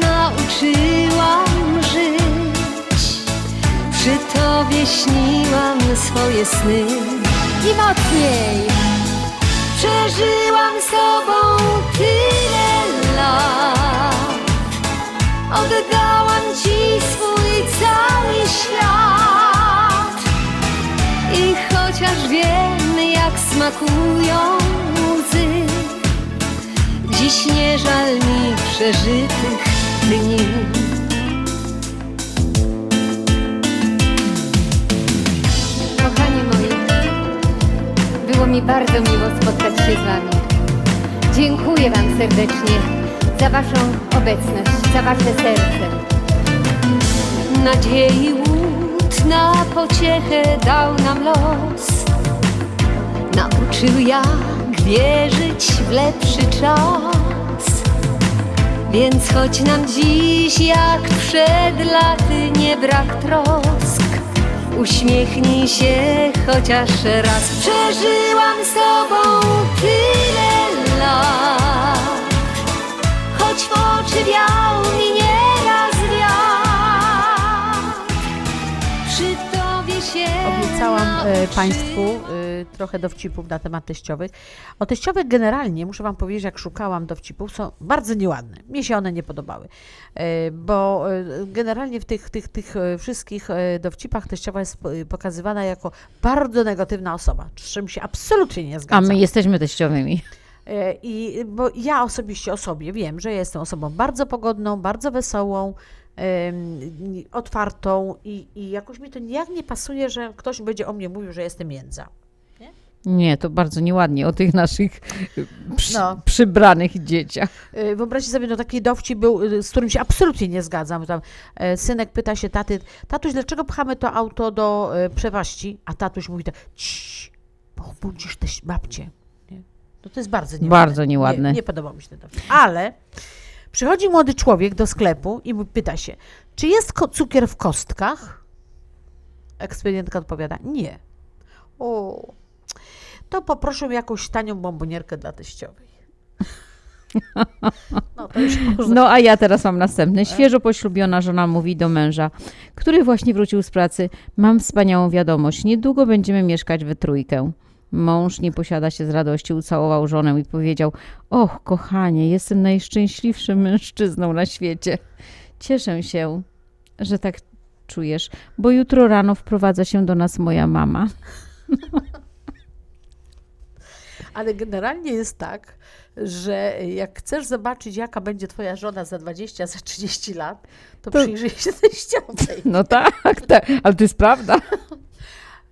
nauczyłam żyć, przy tobie śniłam swoje sny. I mocniej. Przeżyłam z tobą tyle lat. Oddałam ci swój cały świat. I chociaż wiem jak smakują łzy Dziś nie żal mi przeżytych dni Kochani moi, było mi bardzo miło spotkać się z Wami. Dziękuję Wam serdecznie za Waszą obecność, za Wasze serce. Nadziei łód na pociechę dał nam los. Nauczył jak wierzyć w lepszy czas. Więc choć nam dziś jak przed laty nie brak trosk, Uśmiechnij się chociaż raz. Przeżyłam z tobą tyle lat, choć w oczy wiał mi nieraz wiatr. Przy tobie się Obiecałam e. Państwu e, trochę dowcipów na temat teściowych. O teściowych generalnie, muszę Wam powiedzieć, jak szukałam dowcipów, są bardzo nieładne. Mnie się one nie podobały, E, bo e, generalnie w tych, tych, tych e, wszystkich dowcipach teściowa jest po- pokazywana jako bardzo negatywna osoba, z czym się absolutnie nie A zgadzam. my jesteśmy teściowymi. I bo ja osobiście o sobie wiem, że jestem osobą bardzo pogodną, bardzo wesołą, otwartą i, i jakoś mi to nijak nie pasuje, że ktoś będzie o mnie mówił, że jestem międza. Nie, to bardzo nieładnie o tych naszych y, przy, No. przybranych dzieciach. E, Wyobraźcie sobie, no taki dowcip był, y, z którym się absolutnie nie zgadzam. Tam, synek pyta się taty, tatuś, dlaczego pchamy to auto do przepaści? A tatuś mówi tak, ciii, bo obudzisz też babcię. Nie? No to jest bardzo nieładne. Bardzo nieładne. Nie, nie podobał mi się ten dowcip. Ale przychodzi młody człowiek do sklepu i pyta się, czy jest cukier w kostkach? Ekspedientka odpowiada, nie. O, to poproszę jakąś tanią bombonierkę dla teściowej. No, to już można. No a ja teraz mam następny. Świeżo poślubiona żona mówi do męża, który właśnie wrócił z pracy. Mam wspaniałą wiadomość. Niedługo będziemy mieszkać we trójkę. Mąż nie posiada się z radości, ucałował żonę i powiedział: Och, kochanie, jestem najszczęśliwszym mężczyzną na świecie. Cieszę się, że tak czujesz, bo jutro rano wprowadza się do nas moja mama. Ale generalnie jest tak, że jak chcesz zobaczyć, jaka będzie twoja żona za 20, za 30 lat, to, To- przyjrzyj się teściowej. No tak, tak, ale to jest prawda.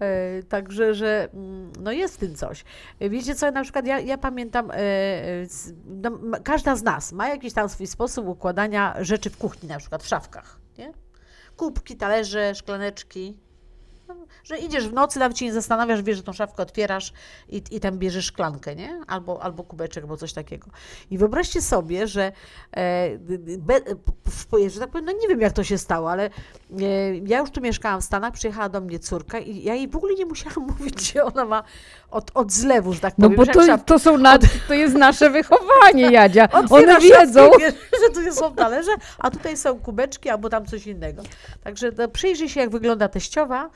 E, Także, że mm, no jest w tym coś. Wiecie co, na przykład ja, ja pamiętam, e, no, każda z nas ma jakiś tam swój sposób układania rzeczy w kuchni, na przykład w szafkach, nie? Kubki, talerze, szklaneczki. No, Że idziesz w nocy, nawet się nie zastanawiasz, wiesz, że tą szafkę otwierasz i, i tam bierzesz szklankę, nie? Albo, albo kubeczek, albo coś takiego. I wyobraźcie sobie, że, e, be, w, że tak powiem, no nie wiem jak to się stało, ale e, ja już tu mieszkałam w Stanach, przyjechała do mnie córka i ja jej w ogóle nie musiałam mówić, gdzie ona ma od, od zlewu, że tak No powiem. bo że to, szaf- to są nad, to jest nasze wychowanie, Jadzia. One wiedzą. szafkę, wiesz, że tu są talerze, a tutaj są kubeczki albo tam coś innego. Także no, przyjrzyj się, jak wygląda teściowa,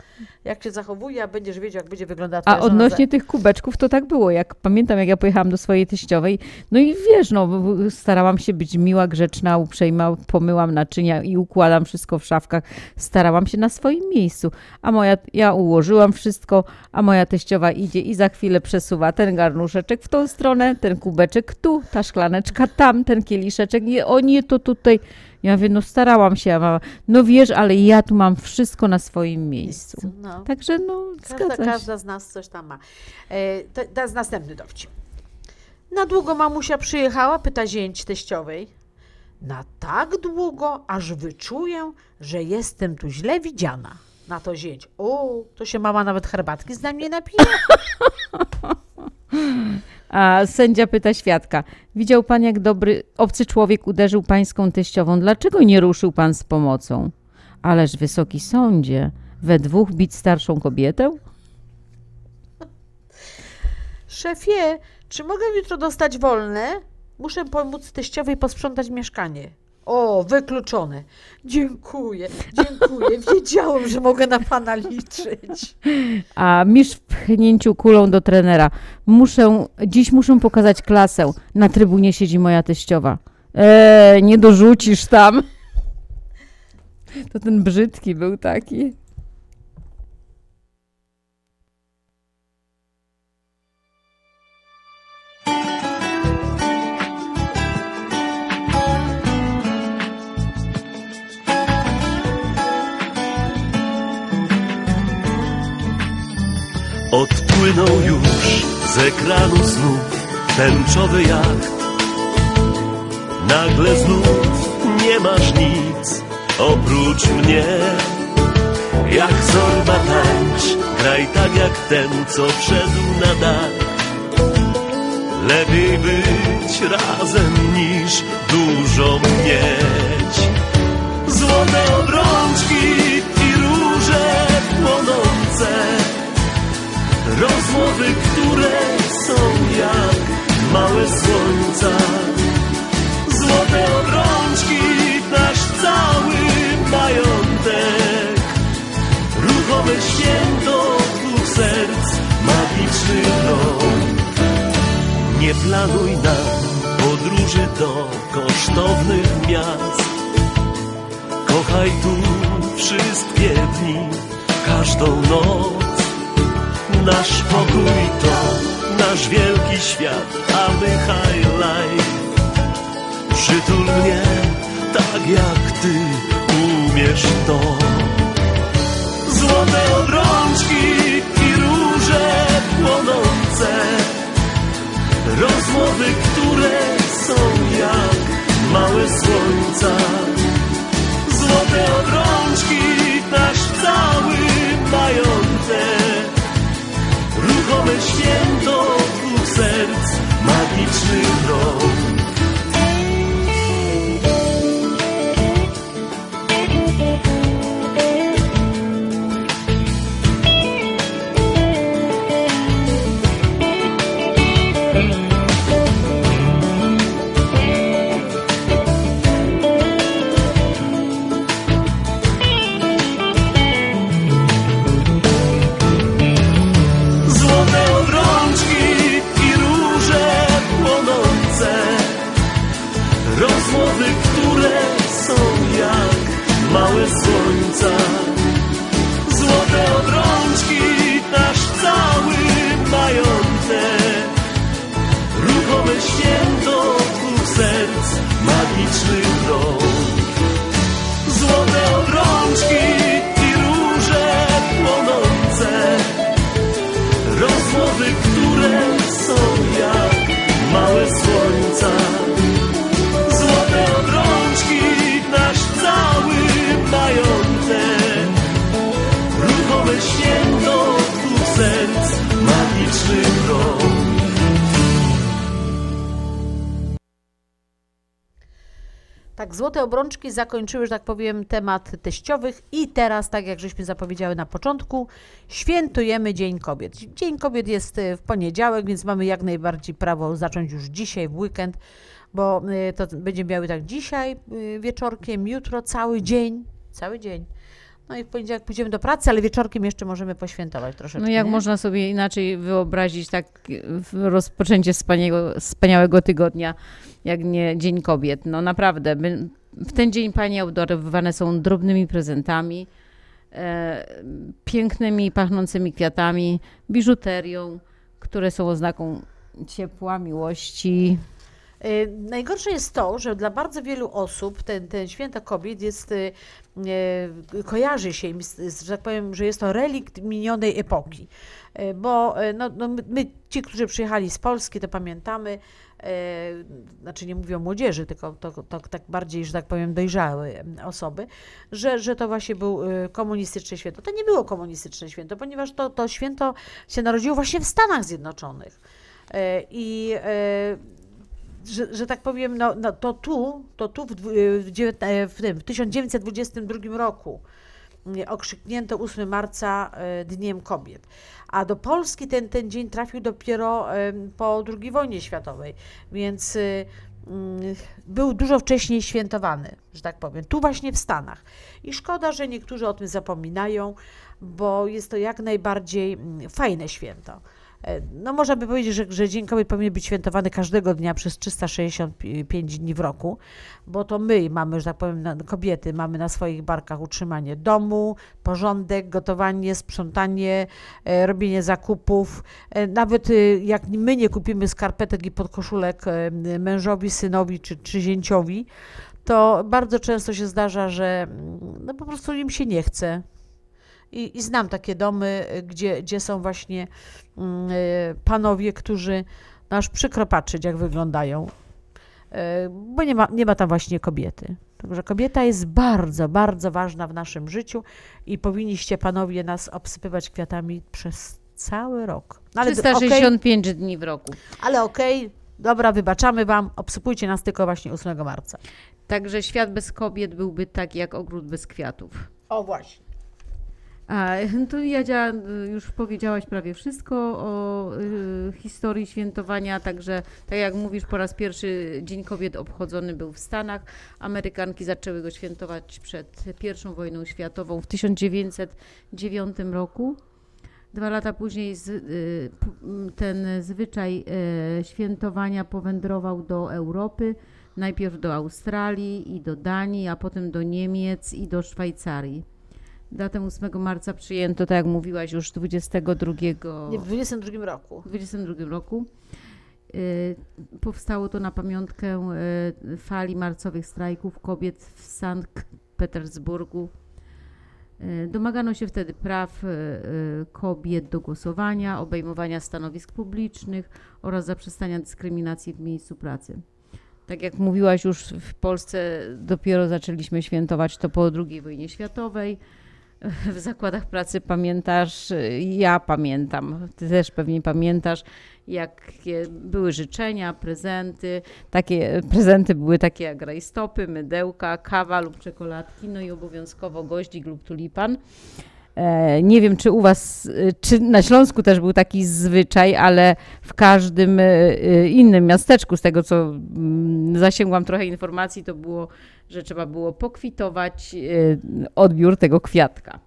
jak się zachowuje, a będziesz wiedział, jak będzie wyglądała twoja A odnośnie tych kubeczków, to tak było. Jak pamiętam, jak ja pojechałam do swojej teściowej, no i wiesz, no, starałam się być miła, grzeczna, uprzejma, pomyłam naczynia i układam wszystko w szafkach. Starałam się na swoim miejscu. A moja, ja ułożyłam wszystko, a moja teściowa idzie i za chwilę przesuwa ten garnuszeczek w tą stronę, ten kubeczek tu, ta szklaneczka tam, ten kieliszeczek. Nie, o nie, to tutaj. Ja mówię, no starałam się, a mama, no wiesz, ale ja tu mam wszystko na swoim miejscu. No. Także no, Każda, każda z nas coś tam ma. E, to, teraz następny dowcip. Na długo mamusia przyjechała, pyta zięć teściowej. Na tak długo, aż wyczuję, że jestem tu źle widziana. Na to zięć. O, to się mama nawet herbatki z nami nie napije. A sędzia pyta świadka. Widział pan, jak dobry obcy człowiek uderzył pańską teściową. Dlaczego nie ruszył pan z pomocą? Ależ wysoki sądzie, we dwóch bić starszą kobietę? Szefie, czy mogę jutro dostać wolne? Muszę pomóc teściowej posprzątać mieszkanie. O, wykluczone. Dziękuję, dziękuję. Wiedziałem, że mogę na pana liczyć. A mistrz w pchnięciu kulą do trenera. Muszę, dziś muszę pokazać klasę. Na trybunie siedzi moja teściowa. Eee, nie dorzucisz tam. To ten brzydki był taki. Odpłynął już z ekranu znów tęczowy jak. Nagle znów nie masz nic oprócz mnie. Jak zorba tańcz, graj tak jak ten, co wszedł na dach. Lepiej być razem niż dużo mieć. Złote obrączki i róże płonące Rozmowy, które są jak małe słońca. Złote obrączki, nasz cały majątek. Ruchome święto dwóch serc, magiczny rok. Nie planuj nam podróży do kosztownych miast. Kochaj tu wszystkie dni, każdą noc Nasz pokój to nasz wielki świat, a my high. Przytul mnie tak jak ty umiesz to. Złote obrączki i róże płonące. Rozmowy, które są jak małe słońca. Złote obrączki, Ruchome święto dwóch serc, magiczny rok. Obrączki zakończyły, że tak powiem, temat teściowych i teraz, tak jak żeśmy zapowiedziały na początku, świętujemy Dzień Kobiet. Dzień Kobiet jest y, w poniedziałek, więc mamy jak najbardziej prawo zacząć już dzisiaj, w weekend, bo y, to będziemy miały tak dzisiaj y, wieczorkiem, jutro cały dzień, cały dzień. No i w poniedziałek pójdziemy do pracy, ale wieczorkiem jeszcze możemy poświętować troszeczkę. No jak nie? można sobie inaczej wyobrazić tak rozpoczęcie wspaniałego, wspaniałego tygodnia, jak nie Dzień Kobiet. No naprawdę, w ten dzień panie obdarowywane są drobnymi prezentami, e, pięknymi, pachnącymi kwiatami, biżuterią, które są oznaką ciepła, miłości. Y, Najgorsze jest to, że dla bardzo wielu osób ten, ten święto kobiet jest, y, y, kojarzy się im, że tak powiem, że jest to relikt minionej epoki. Y, Bo y, no, no my, ci, którzy przyjechali z Polski, to pamiętamy, y, znaczy nie mówię o młodzieży, tylko to, to tak bardziej, że tak powiem, dojrzałe osoby, że, że to właśnie był komunistyczne święto. To nie było komunistyczne święto, ponieważ to, to święto się narodziło właśnie w Stanach Zjednoczonych. E, I e, że, że tak powiem, no, no to tu, to tu w, w, w, tym, w 1922 roku okrzyknięto 8 marca e, Dniem Kobiet. A do Polski ten, ten dzień trafił dopiero po II wojnie światowej, więc y, mm, był dużo wcześniej świętowany, że tak powiem, tu właśnie w Stanach. I szkoda, że niektórzy o tym zapominają, bo jest to jak najbardziej mm, fajne święto. E, No można by powiedzieć, że, że Dzień Kobiet powinien być świętowany każdego dnia przez 365 dni w roku, bo to my mamy, że tak powiem, kobiety mamy na swoich barkach utrzymanie domu, porządek, gotowanie, sprzątanie, e, robienie zakupów. E, Nawet jak my nie kupimy skarpetek i podkoszulek mężowi, synowi czy, czy zięciowi, to bardzo często się zdarza, że mm, no po prostu im się nie chce. I, I znam takie domy, y, gdzie, gdzie są właśnie mm, y, panowie, którzy no aż przykro patrzeć, jak wyglądają, Y, bo nie ma, nie ma tam właśnie kobiety. Także kobieta jest bardzo, bardzo ważna w naszym życiu i powinniście panowie nas obsypywać kwiatami przez cały rok. No ale d- okej, 365 dni w roku. ale okej, dobra, wybaczamy wam, obsypujcie nas tylko właśnie 8 marca. Także świat bez kobiet byłby tak jak ogród bez kwiatów. O właśnie. A to Jadzia y, już powiedziałaś prawie wszystko o y, historii świętowania, także tak jak mówisz, po raz pierwszy Dzień Kobiet obchodzony był w Stanach. Amerykanki zaczęły go świętować przed I wojną światową w 1909 roku. Dwa lata później z, y, ten zwyczaj y, świętowania powędrował do Europy, najpierw do Australii i do Danii, a potem do Niemiec i do Szwajcarii. Datę 8 marca przyjęto, tak jak mówiłaś, już 22. Nie, w 22 roku. W 22 roku. Y, Powstało to na pamiątkę y, fali marcowych strajków kobiet w Sankt Petersburgu. Y, Domagano się wtedy praw y, y, kobiet do głosowania, obejmowania stanowisk publicznych oraz zaprzestania dyskryminacji w miejscu pracy. Tak jak mówiłaś, już w Polsce dopiero zaczęliśmy świętować to po II wojnie światowej. W zakładach pracy pamiętasz, ja pamiętam, ty też pewnie pamiętasz, jakie były życzenia, prezenty. Takie prezenty były takie jak rajstopy, mydełka, kawa lub czekoladki, no i obowiązkowo goździk lub tulipan. E, Nie wiem, czy u Was, czy na Śląsku też był taki zwyczaj, ale w każdym y, innym miasteczku, z tego co mm, zasięgłam trochę informacji, to było, że trzeba było pokwitować y, odbiór tego kwiatka.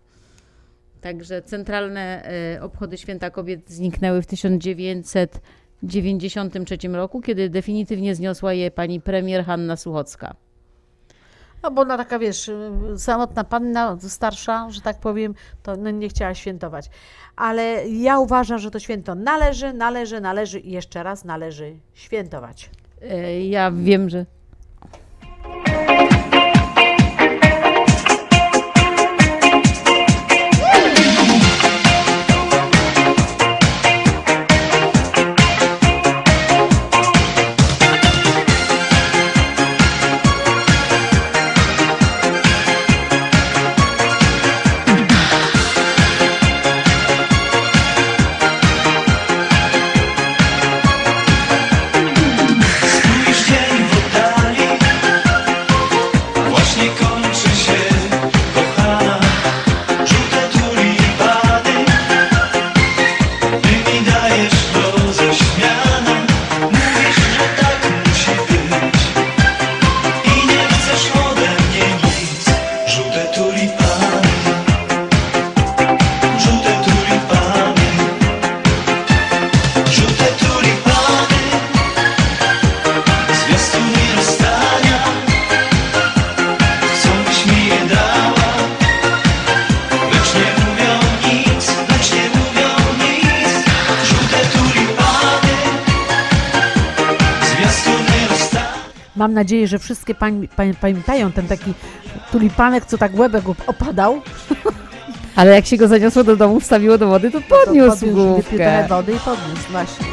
Także centralne y, obchody Święta Kobiet zniknęły w 1993 roku, kiedy definitywnie zniosła je pani premier Hanna Suchocka. No bo ona taka, wiesz, samotna panna, starsza, że tak powiem, to no, nie chciała świętować. Ale ja uważam, że to święto należy, należy, należy i jeszcze raz należy świętować. E, Ja wiem, że nadzieję, że wszystkie pań, pań, pamiętają ten taki tulipanek, co tak łebek op- opadał. Ale jak się go zaniosło do domu, wstawiło do wody, to podniósł Podniósł, wypił główkę. wody i podniósł, właśnie.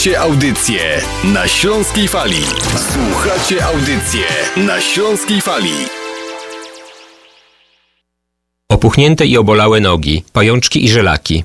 Słuchacie audycję na Śląskiej Fali. Słuchacie audycję na Śląskiej Fali. Opuchnięte i obolałe nogi, pajączki i żelaki,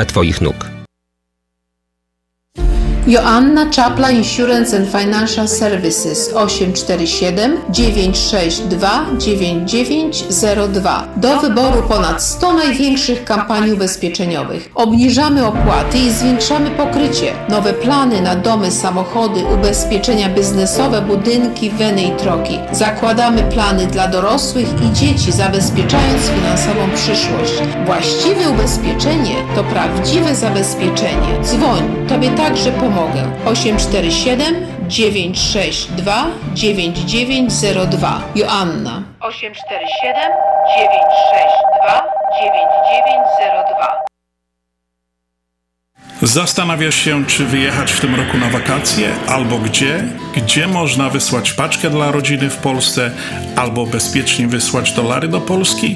Twoich nóg. Joanna Czapla Insurance and Financial Services 847 962 9902. Do wyboru ponad 100 największych kampanii ubezpieczeniowych. Obniżamy opłaty i zwiększamy pokrycie. Nowe plany na domy, samochody, ubezpieczenia biznesowe, budynki, weny i troki. Zakładamy plany dla dorosłych i dzieci, zabezpieczając finansową przyszłość. Właściwe ubezpieczenie to prawdziwe zabezpieczenie. Dzwoń, Tobie także pomogę. 847 962 9902 Joanna 847 962 9902 Zastanawiasz się, czy wyjechać w tym roku na wakacje, albo gdzie? Gdzie można wysłać paczkę dla rodziny w Polsce, albo bezpiecznie wysłać dolary do Polski?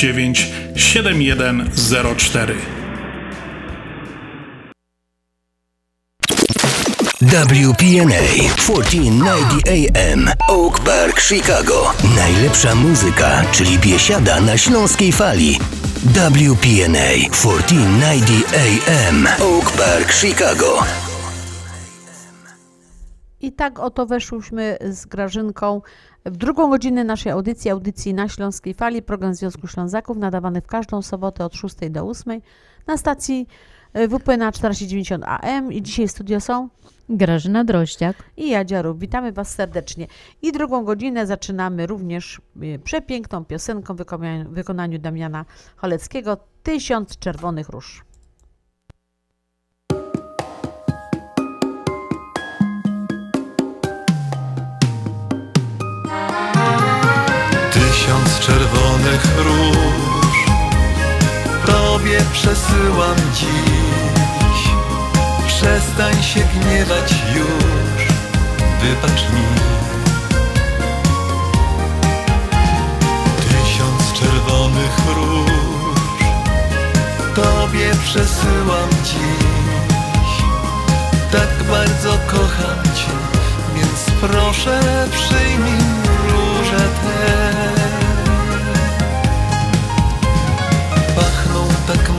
7104. WPNA 1490 AM Oak Park, Chicago. Najlepsza muzyka, czyli biesiada na śląskiej fali. WPNA 1490 AM Oak Park, Chicago. I tak oto weszłyśmy z Grażynką w drugą godzinę naszej audycji, audycji na Śląskiej Fali, program Związku Ślązaków, nadawany w każdą sobotę od 6 do 8 na stacji WP na 490 AM i dzisiaj w studio są Grażyna Droździak i Jadzia Rób. Witamy Was serdecznie. I drugą godzinę zaczynamy również y, przepiękną piosenką w wykonaniu, wykonaniu Damiana Choleckiego Tysiąc Czerwonych Róż. Czerwonych róż. Tobie przesyłam dziś. Przestań się gniewać już. Wybacz mi. Tysiąc czerwonych róż. Tobie przesyłam dziś. Tak bardzo kocham Cię Więc proszę przyjmij róże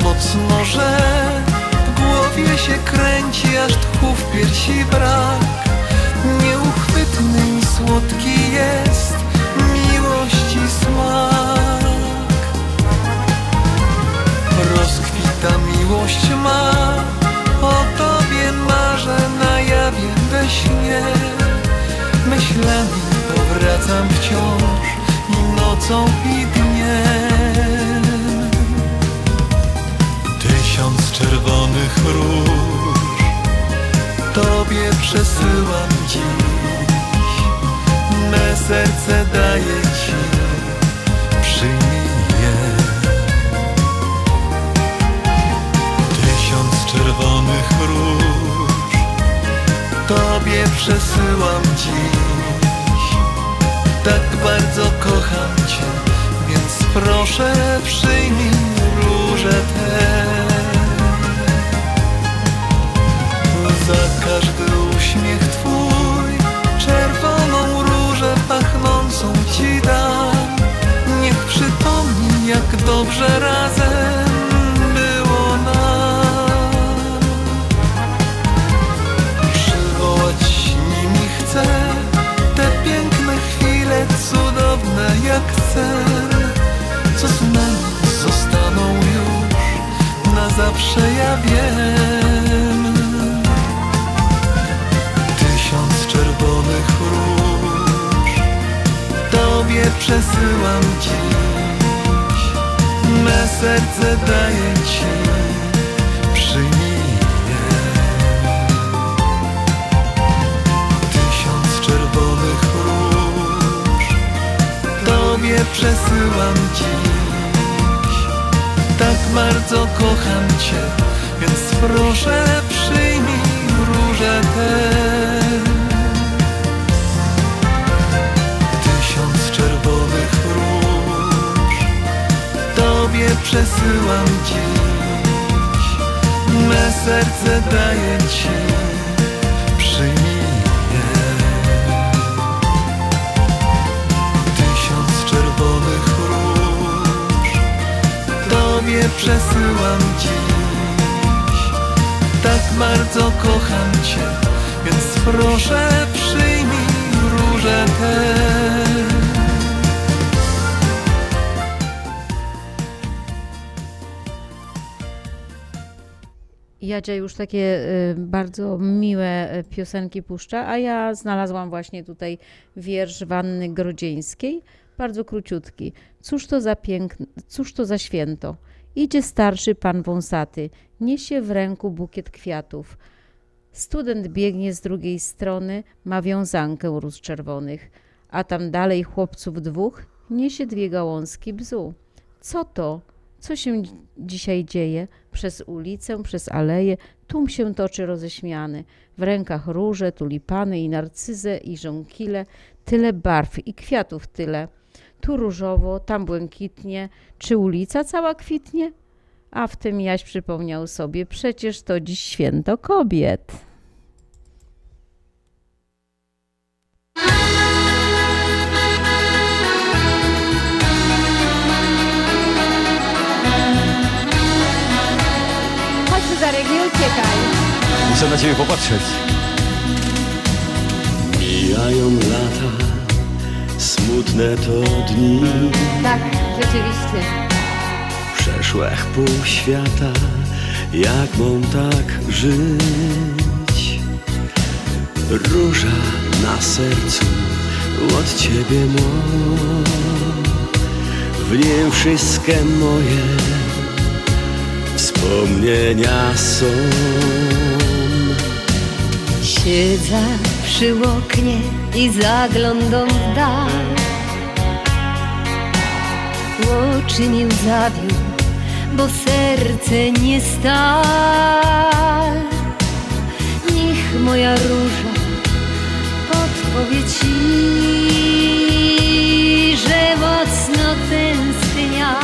mocno, że w głowie się kręci, aż tchu w piersi brak. Nieuchwytny i słodki jest miłości smak. Rozkwita miłość ma, o tobie marzę na jawie we śnie. Myślami powracam wciąż i nocą i dniem. Czerwonych róż. Tobie przesyłam dziś. Me serce daję Ci. Przyjmij je. Tysiąc czerwonych róż. Tobie przesyłam dziś. Tak bardzo kocham Cię Więc proszę przyjmij róże te za każdy uśmiech Twój. Czerwoną różę pachnącą Ci dam. Niech przypomni jak dobrze razem było nam. Przywołać nimi chcę Te piękne chwile cudowne jak sen. Co z nami zostaną już? Na zawsze ja wiem. Tobie przesyłam dziś Me serce daję Ci Przyjmij Tysiąc czerwonych róż Tobie przesyłam dziś. Tak bardzo kocham Cię Więc proszę przesyłam dziś. Me serce daję Ci Przyjmij Tysiąc czerwonych róż Tobie przesyłam dziś. Tak bardzo kocham Cię Więc proszę przyjmij róże te Jadzia już takie y, bardzo miłe y, piosenki puszcza, a ja znalazłam właśnie tutaj wiersz Wanny Grodzieńskiej, bardzo króciutki. Cóż to za piękne, cóż to za święto? Idzie starszy pan wąsaty, niesie w ręku bukiet kwiatów. Student biegnie z drugiej strony, ma wiązankę róż czerwonych, a tam dalej chłopców dwóch niesie dwie gałązki bzu. Co to? Co się dzi- dzisiaj dzieje? Przez ulicę, przez aleję, tłum się toczy roześmiany. W rękach róże, tulipany i narcyzę i żonkile, tyle barw i kwiatów tyle. Tu różowo, tam błękitnie, czy ulica cała kwitnie? A w tym Jaś przypomniał sobie, przecież to dziś święto kobiet. Na ciebie popatrzeć. Mijają lata, smutne to dni Tak, rzeczywiście. Przeszłych pół świata, jak mam tak żyć? Róża na sercu od ciebie mam W nim wszystkie moje wspomnienia są Siedzę przy oknie i zaglądam w dal. Oczy mi zawił, bo serce nie stal. Niech moja róża podpowie ci Że mocno tęsknia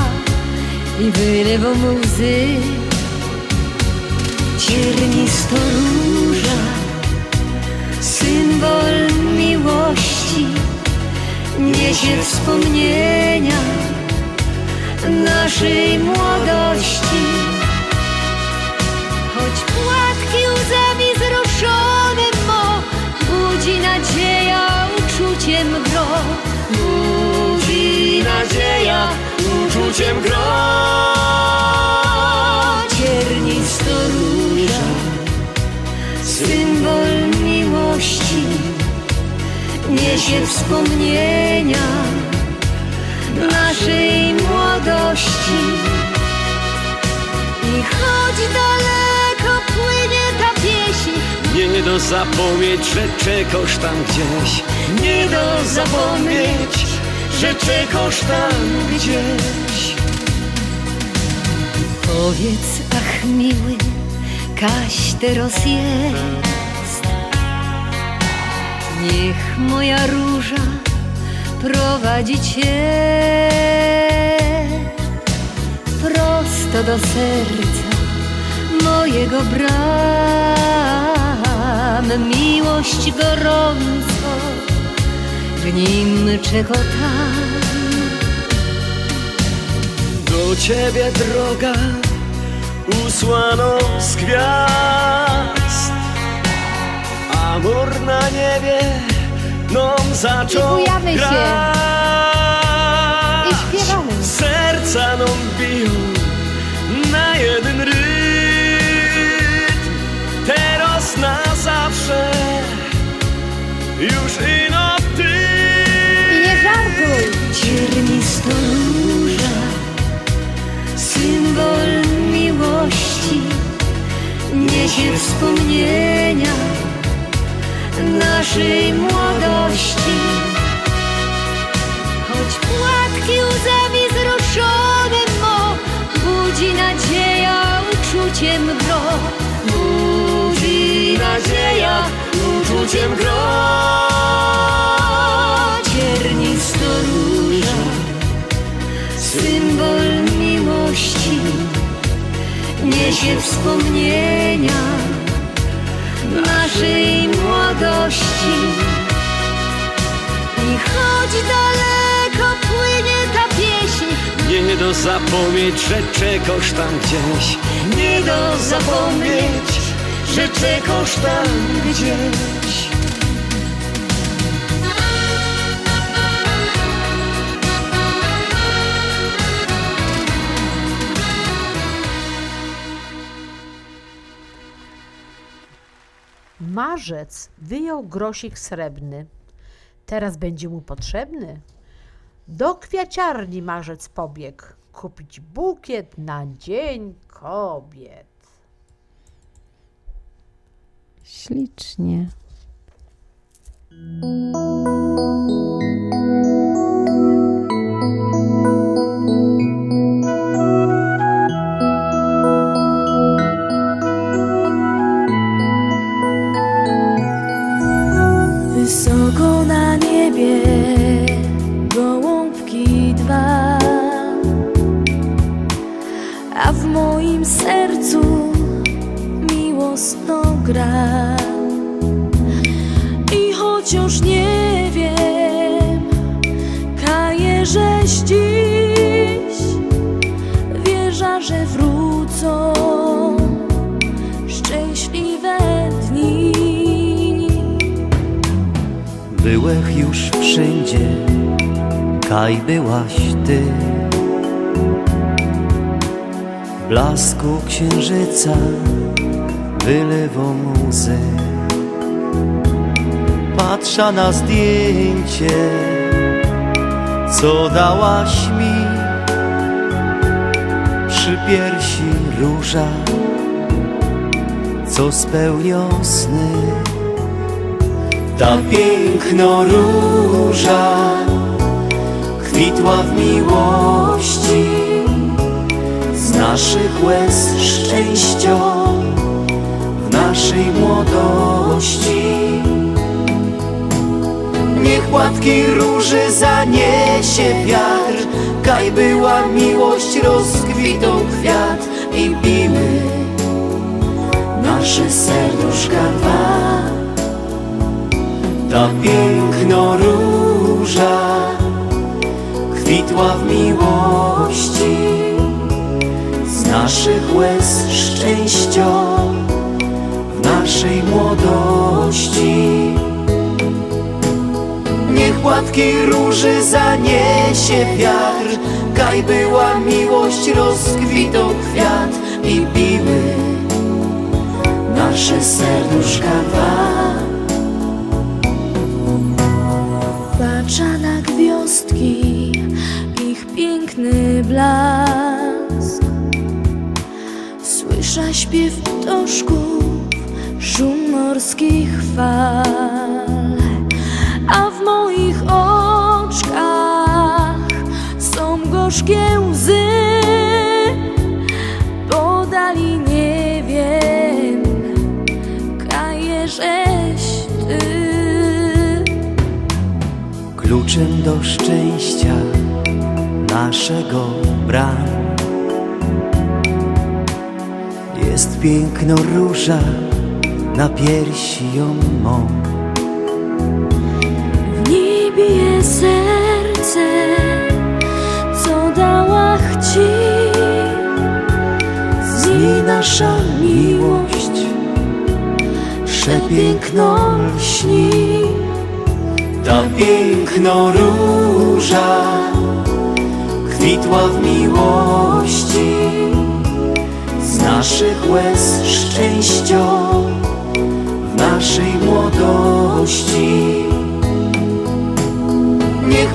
i wylewa mu łzy Ciernisto róża symbol miłości niesie wspomnienia naszej młodości. Choć płatki łzami wzruszone mo, budzi nadzieja uczuciem gro. Budzi nadzieja uczuciem gro. Ciernisto róża symbol niesie wspomnienia naszej młodości. I choć daleko płynie ta pieśń, Nie do zapomnieć, że czekasz tam gdzieś Nie do zapomnieć, że czekasz tam gdzieś powiedz, ach miły, kaś teraz jest. Niech moja róża prowadzi cię prosto do serca mojego bram. Miłość gorąco w nim czekota. Do ciebie droga usłano z gwiazd Amor na niebie mną zaczął grać. się i śpiewamy. Serca nam biją na jeden rytm. Teraz na zawsze już ino ty. I nie żartuj. Ciernisto róża, symbol miłości, niesie wspomnienia naszej młodości. Choć płatki łzami wzruszone mo, budzi nadzieja uczuciem gro. Budzi nadzieja uczuciem gro. Ciernisto róża, symbol miłości, niesie wspomnienia naszej młodości. I choć daleko płynie ta pieśń, Nie do zapomnieć, że czegoś tam gdzieś nie do zapomnieć, że czegoś tam gdzieś. Marzec wyjął grosik srebrny. Teraz będzie mu potrzebny. Do kwiaciarni marzec pobiegł, kupić bukiet na Dzień Kobiet. Ślicznie. Sercu miłosno gra. I chociaż nie wiem, kaję, żeś dziś wierza, że wrócą szczęśliwe dni. Byłech już wszędzie, kaj byłaś ty. Blasku księżyca wylewą łzy. Patrza na zdjęcie, co dałaś mi. Przy piersi róża, co spełnią sny. Ta piękno róża kwitła w miłości naszych łez szczęścia w naszej młodości. Niech płatki róży zaniesie wiatr, kaj była miłość rozkwitą kwiat i biły nasze serduszka dwa. Ta piękno róża kwitła w miłości naszych łez szczęścia w naszej młodości. Niech płatki róży zaniesie wiatr, kaj była miłość rozkwitą kwiat i biły nasze serduszka dwa. Patrzę na gwiazdki, ich piękny blask. Słyszę śpiew ptoszków, szum morskich fal. A w moich oczkach są gorzkie łzy. Podali nie wiem, kaję żeś ty. Kluczem do szczęścia naszego bram piękno róża na piersi ją mą. W niej bije serce, co dała ci. Z niej nasza miłość przepiękno lśni. Ta piękno róża kwitła w miłości naszych łez szczęścia w naszej młodości.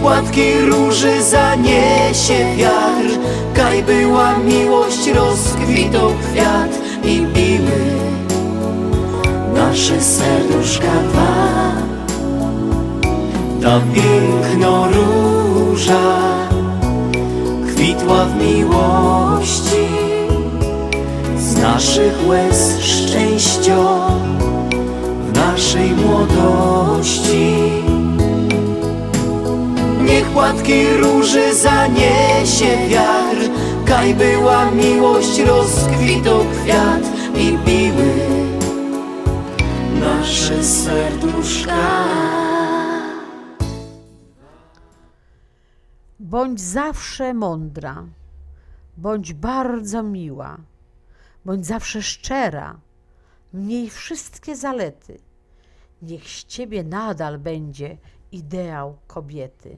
płatki róży zaniesie wiatr Kaj była miłość, rozkwitał kwiat i biły nasze serduszka dwa. Ta piękno róża kwitła w miłości naszych łez szczęścia w naszej młodości Niech płatki róży zaniesie wiatr Kaj była miłość, rozkwitał kwiat i biły nasze serduszka. Bądź zawsze mądra, bądź bardzo miła, bądź zawsze szczera, mniej wszystkie zalety. Niech z ciebie nadal będzie ideał kobiety.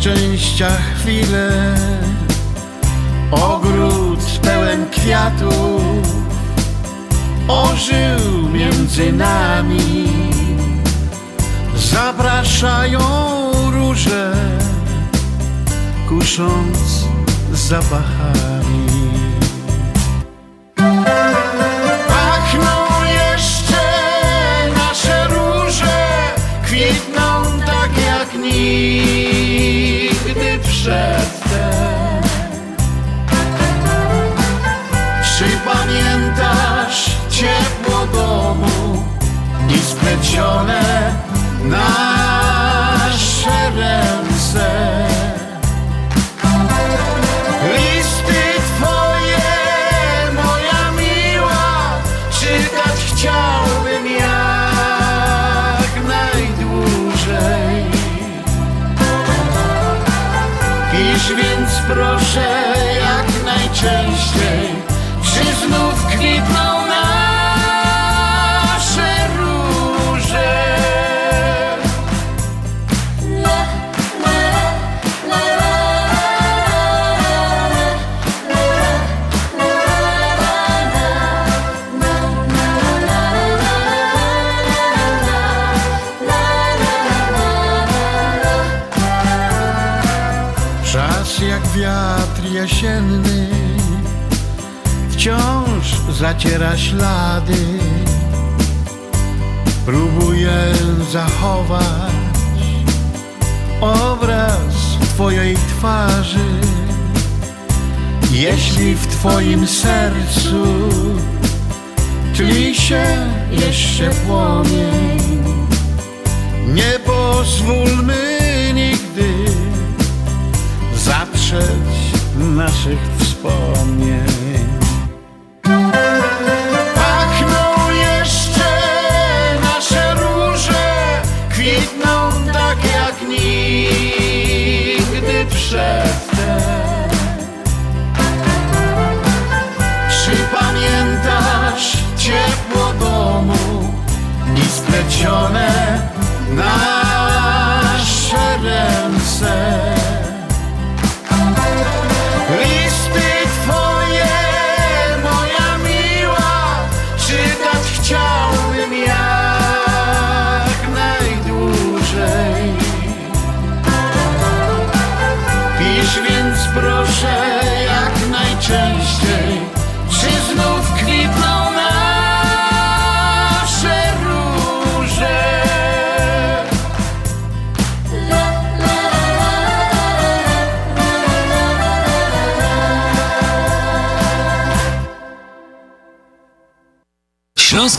Szczęścia chwile. Ogród pełen kwiatów ożył między nami. Zapraszają róże kusząc zapachami. Pachną przedtem. Czy pamiętasz ciepło domu i splecione nasze ręce? Znów kwitną nasze róże. Czas jak wiatr jesienny wciąż zaciera ślady. Próbuję zachować obraz Twojej twarzy. Jeśli w Twoim sercu tli się jeszcze płomień, nie pozwólmy nigdy zatrzeć naszych wspomnień. Pachną jeszcze nasze róże, kwitną tak jak nigdy przedtem. Czy pamiętasz ciepło domu i splecione nasze ręce?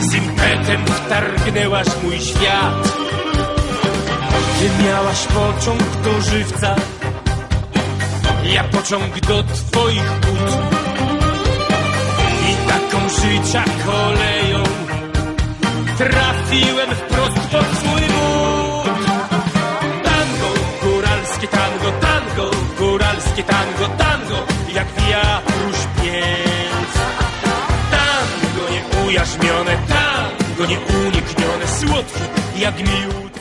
Z impetem wtargnęłaś mój świat. Ty miałaś pociąg do żywca Ja pociąg do twoich Jak miód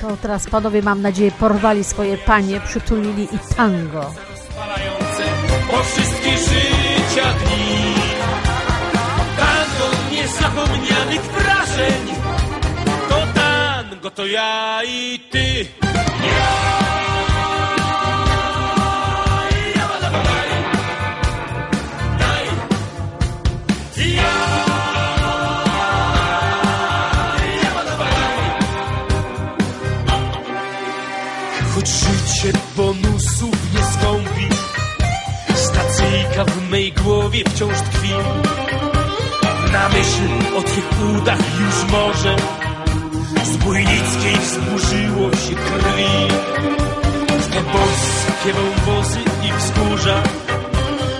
To teraz panowie, mam nadzieję, porwali swoje panie, przytulili i tango. spalające o wszystkie życia dni. Tango niezapomnianych wrażeń. To tango, to ja W mej głowie wciąż tkwi. Na myśl o twych udach już może Zbójnickiej wzburzyło się krwi. Te boskie wąwozy i wzgórza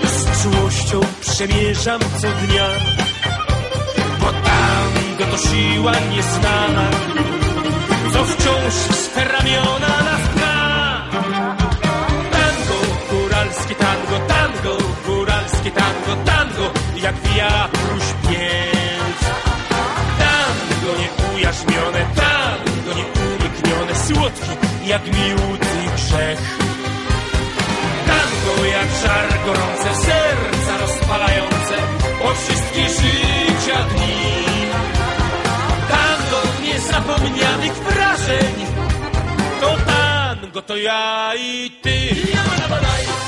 Z czułością przemierzam co dnia. Bo tango to siła nieznana co wciąż swe ramiona nas jak wiatru śpiew. Tango nieujarzmione, tango nieuniknione, słodki jak miód i grzech. Tango jak żar gorące, serca rozpalające, o wszystkie życia dni tango niezapomnianych wrażeń. To tango, to ja i ty. Tango,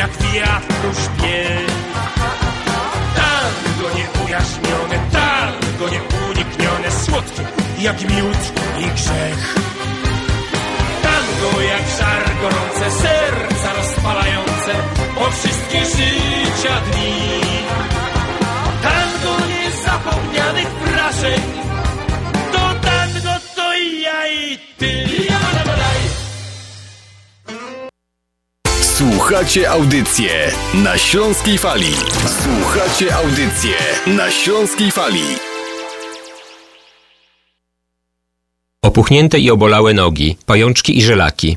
jak wiatru śpiew. Tango nieujarzmione, tango nieuniknione, słodkie jak miód i grzech. Tango jak żar gorące, serca rozpalające, o wszystkie życia dni. Tango niezapomnianych wrażeń, Słuchacie audycję na Śląskiej Fali. Słuchacie audycję na Śląskiej Fali. Opuchnięte i obolałe nogi, pajączki i żelaki,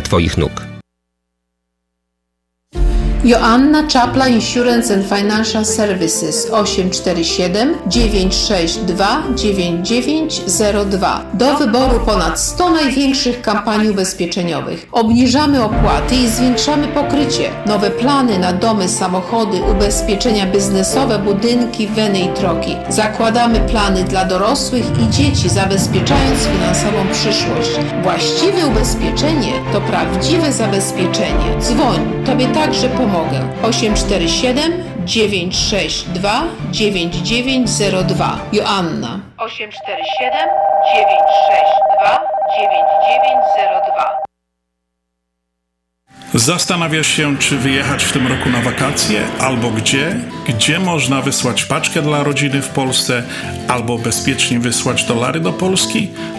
Twoich nóg. Joanna Czapla Insurance and Financial Services 847 962 9902. Do wyboru ponad 100 największych kampanii ubezpieczeniowych. Obniżamy opłaty i zwiększamy pokrycie. Nowe plany na domy, samochody, ubezpieczenia biznesowe, budynki, weny i troki. Zakładamy plany dla dorosłych i dzieci, zabezpieczając finansową przyszłość. Właściwe ubezpieczenie to prawdziwe zabezpieczenie. Dzwoń, Tobie także pomogę. 847 962 9902 Joanna 847 962 9902 Zastanawiasz się, czy wyjechać w tym roku na wakacje, albo gdzie? Gdzie można wysłać paczkę dla rodziny w Polsce, albo bezpiecznie wysłać dolary do Polski?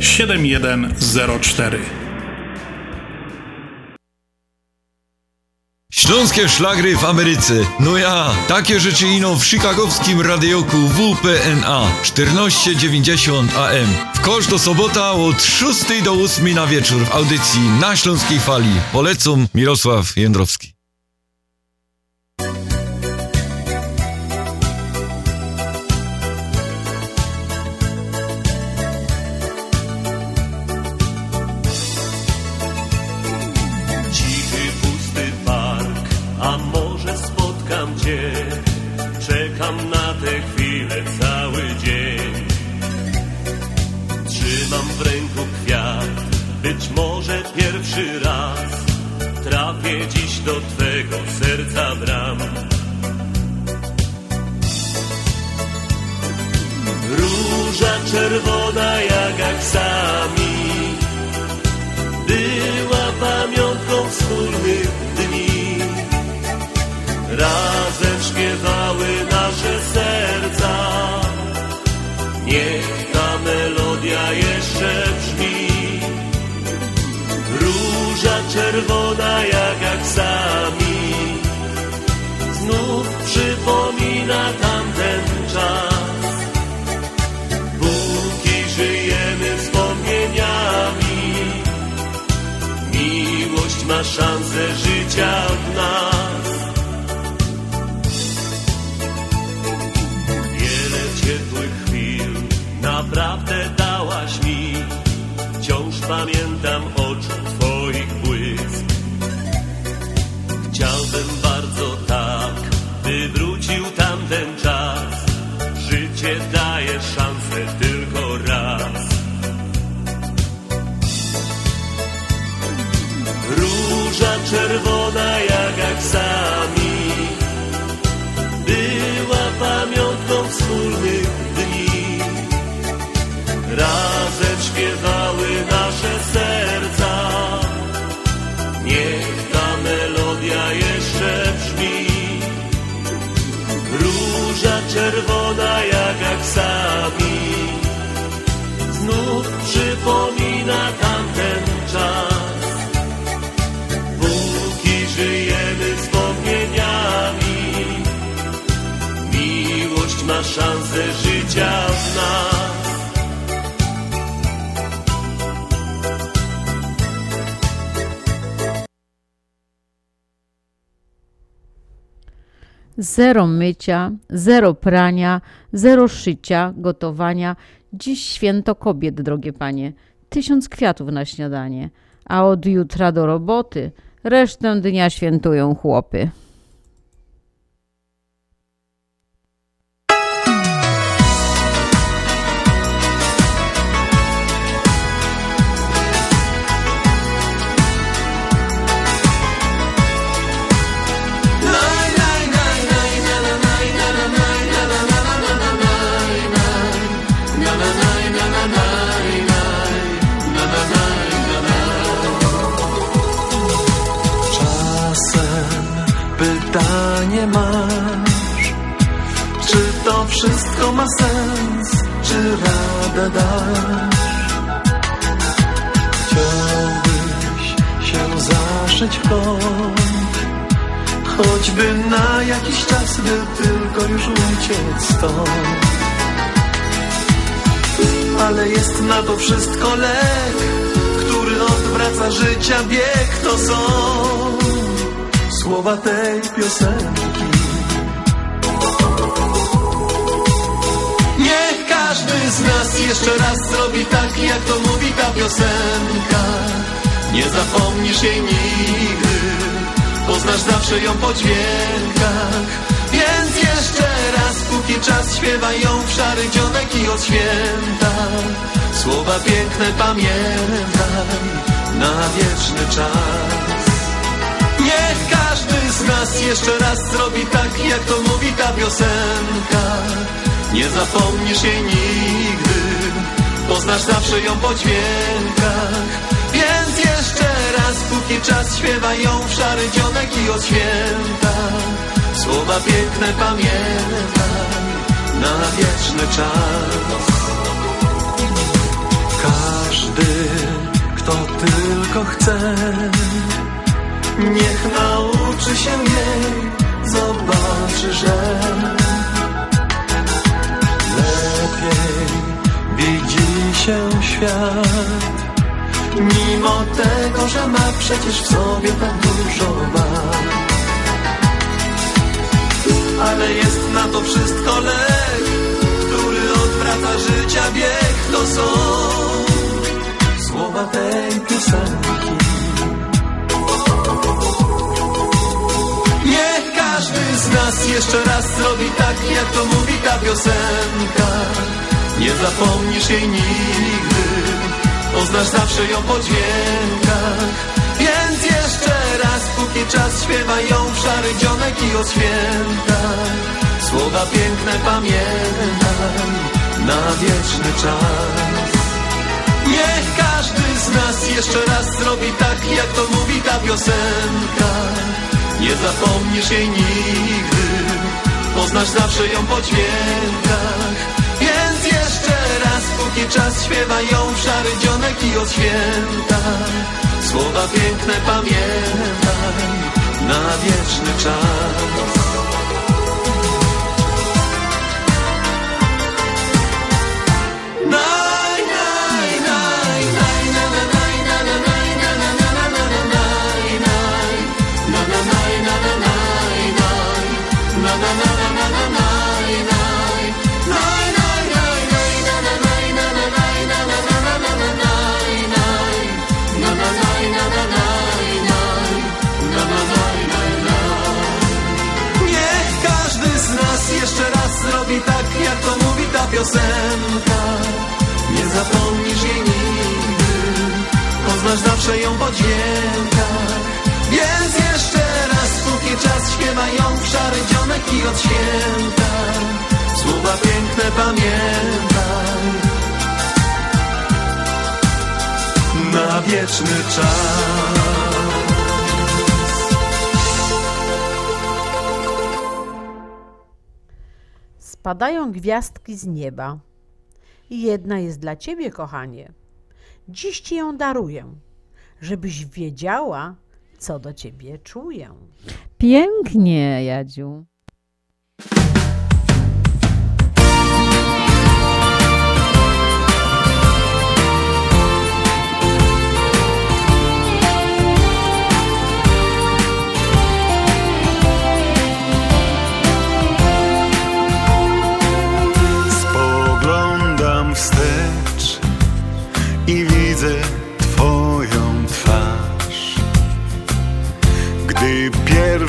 7104. Śląskie szlagry w Ameryce. No ja, takie rzeczy ino w chicagowskim radioku WPNA 1490 AM. W kosz do sobota od 6 do 8 na wieczór w audycji na Śląskiej Fali. Polecam Mirosław Jędrowski. Do Twego serca bram. Róża czerwona jak aksami była pamiątką wspólnych dni. Razem śpiewały nasze serca, niech Róża czerwona jak aksami, znów przypomina tamten czas. Póki żyjemy wspomnieniami, Miłość ma szansę życia w nas. Czerwona jak aksami. Była pamiątką wspólnych dni. Razem śpiewały nasze serca. Niech ta melodia jeszcze brzmi. Róża czerwona jak aksami. Znów przypomina tamten czas szansę życia w nas. Zero mycia, zero prania, zero szycia, gotowania. Dziś święto kobiet, drogie panie. Tysiąc kwiatów na śniadanie. A od jutra do roboty. Resztę dnia świętują chłopy. Radę dasz? Chciałbyś się zaszyć w kąt, choćby na jakiś czas, by tylko już uciec stąd. Ale jest na to wszystko lek, który odwraca życia bieg, to są słowa tej piosenki. Każdy z nas jeszcze raz zrobi tak, jak to mówi ta piosenka. Nie zapomnisz jej nigdy, poznasz zawsze ją po dźwiękach. Więc jeszcze raz, póki czas śpiewa ją w szary dzionek i od święta. Słowa piękne pamiętaj na wieczny czas. Niech każdy z nas jeszcze raz zrobi tak, jak to mówi ta piosenka. Nie zapomnisz jej nigdy, poznasz zawsze ją po dźwiękach. Więc jeszcze raz, póki czas śpiewa ją w szary dzionek i od święta. Słowa piękne pamiętaj na wieczny czas. Każdy, kto tylko chce, niech nauczy się jej, zobaczy, że widzi się świat. Mimo tego, że ma przecież w sobie tak dużo wad ale jest na to wszystko lek, który odwraca życia bieg. To są słowa tej piosenki. Każdy z nas jeszcze raz zrobi tak, jak to mówi ta piosenka. Nie zapomnisz jej nigdy, poznasz zawsze ją po dźwiękach. Więc jeszcze raz, póki czas śpiewa ją w szary dzionek i od święta. Słowa piękne pamiętaj na wieczny czas. Niech każdy z nas jeszcze raz zrobi tak, jak to mówi ta piosenka. Nie zapomnisz jej nigdy, poznasz zawsze ją po dźwiękach. Więc jeszcze raz, póki czas śpiewa ją w szary dzionek i od święta. Słowa piękne pamiętaj na wieczny czas. Piosenka. Nie zapomnisz jej nigdy, poznasz zawsze ją po dźwiękach. Więc jeszcze raz, póki czas śpiewa ją w szary dzionek i od święta. Słowa piękne pamiętaj na wieczny czas. Spadają gwiazdki z nieba. Jedna jest dla ciebie, kochanie. Dziś ci ją daruję, żebyś wiedziała, co do ciebie czuję. Pięknie, Jadziu.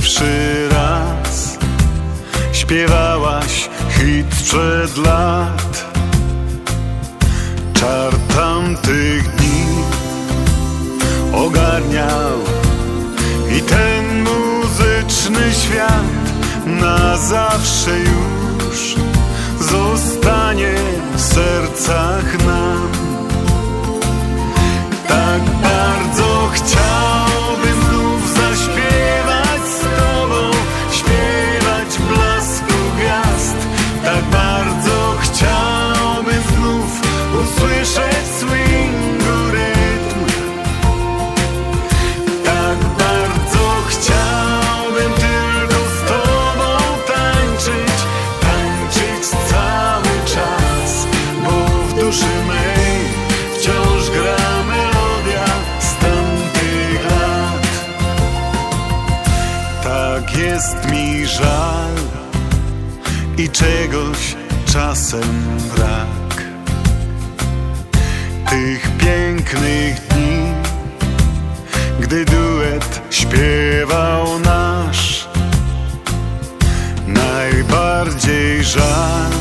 Pierwszy raz śpiewałaś hit sprzed lat, czar tamtych dni ogarniał i ten muzyczny świat na zawsze już zostanie w sercach nam. Tak bardzo chciałbym czegoś czasem brak. Tych pięknych dni, gdy duet śpiewał nasz, najbardziej żal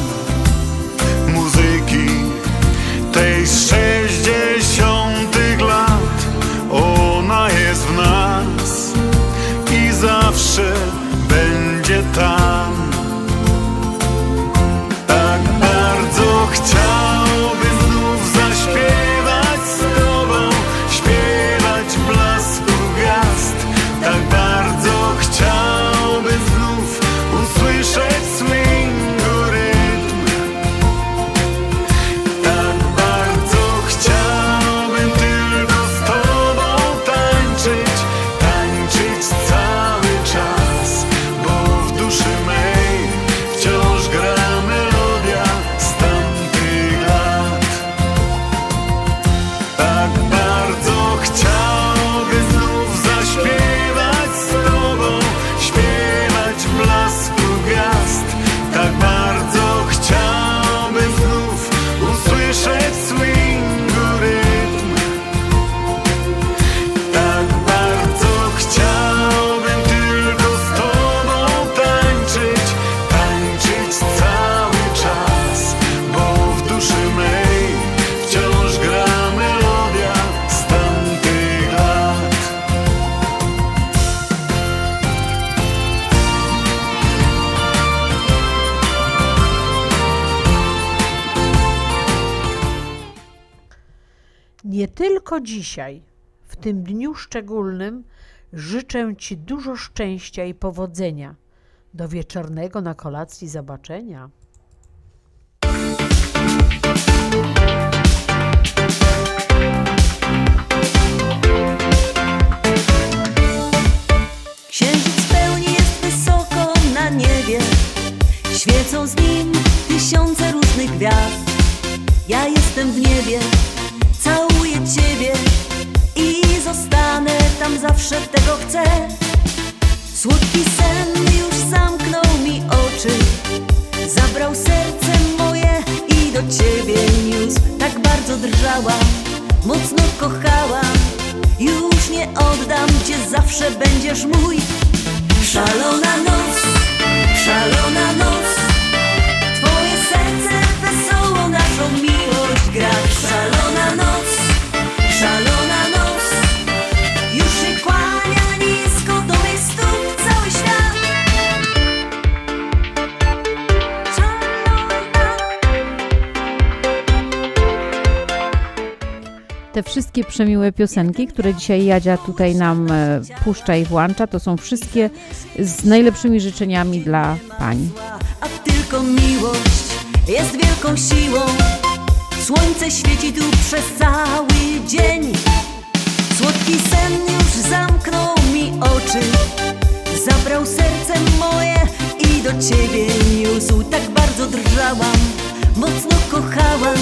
tylko dzisiaj, w tym dniu szczególnym, życzę Ci dużo szczęścia i powodzenia. Do wieczornego na kolacji zobaczenia. Księżyc w pełni jest wysoko na niebie Świecą z nim tysiące różnych gwiazd Ja jestem w niebie, Ciebie I zostanę tam zawsze, tego chcę. Słodki sen już zamknął mi oczy Zabrał serce moje i do Ciebie niósł. Tak bardzo drżałam, mocno kochałam Już nie oddam Cię, zawsze będziesz mój. Szalona noc, szalona noc Te wszystkie przemiłe piosenki, które dzisiaj Jadzia tutaj nam e, puszcza i włącza, to są wszystkie z najlepszymi życzeniami dla pani. A tylko miłość jest wielką siłą. Słońce świeci tu przez cały dzień. Słodki sen już zamknął mi oczy. Zabrał serce moje i do ciebie niósł. Tak bardzo drżałam, mocno kochałam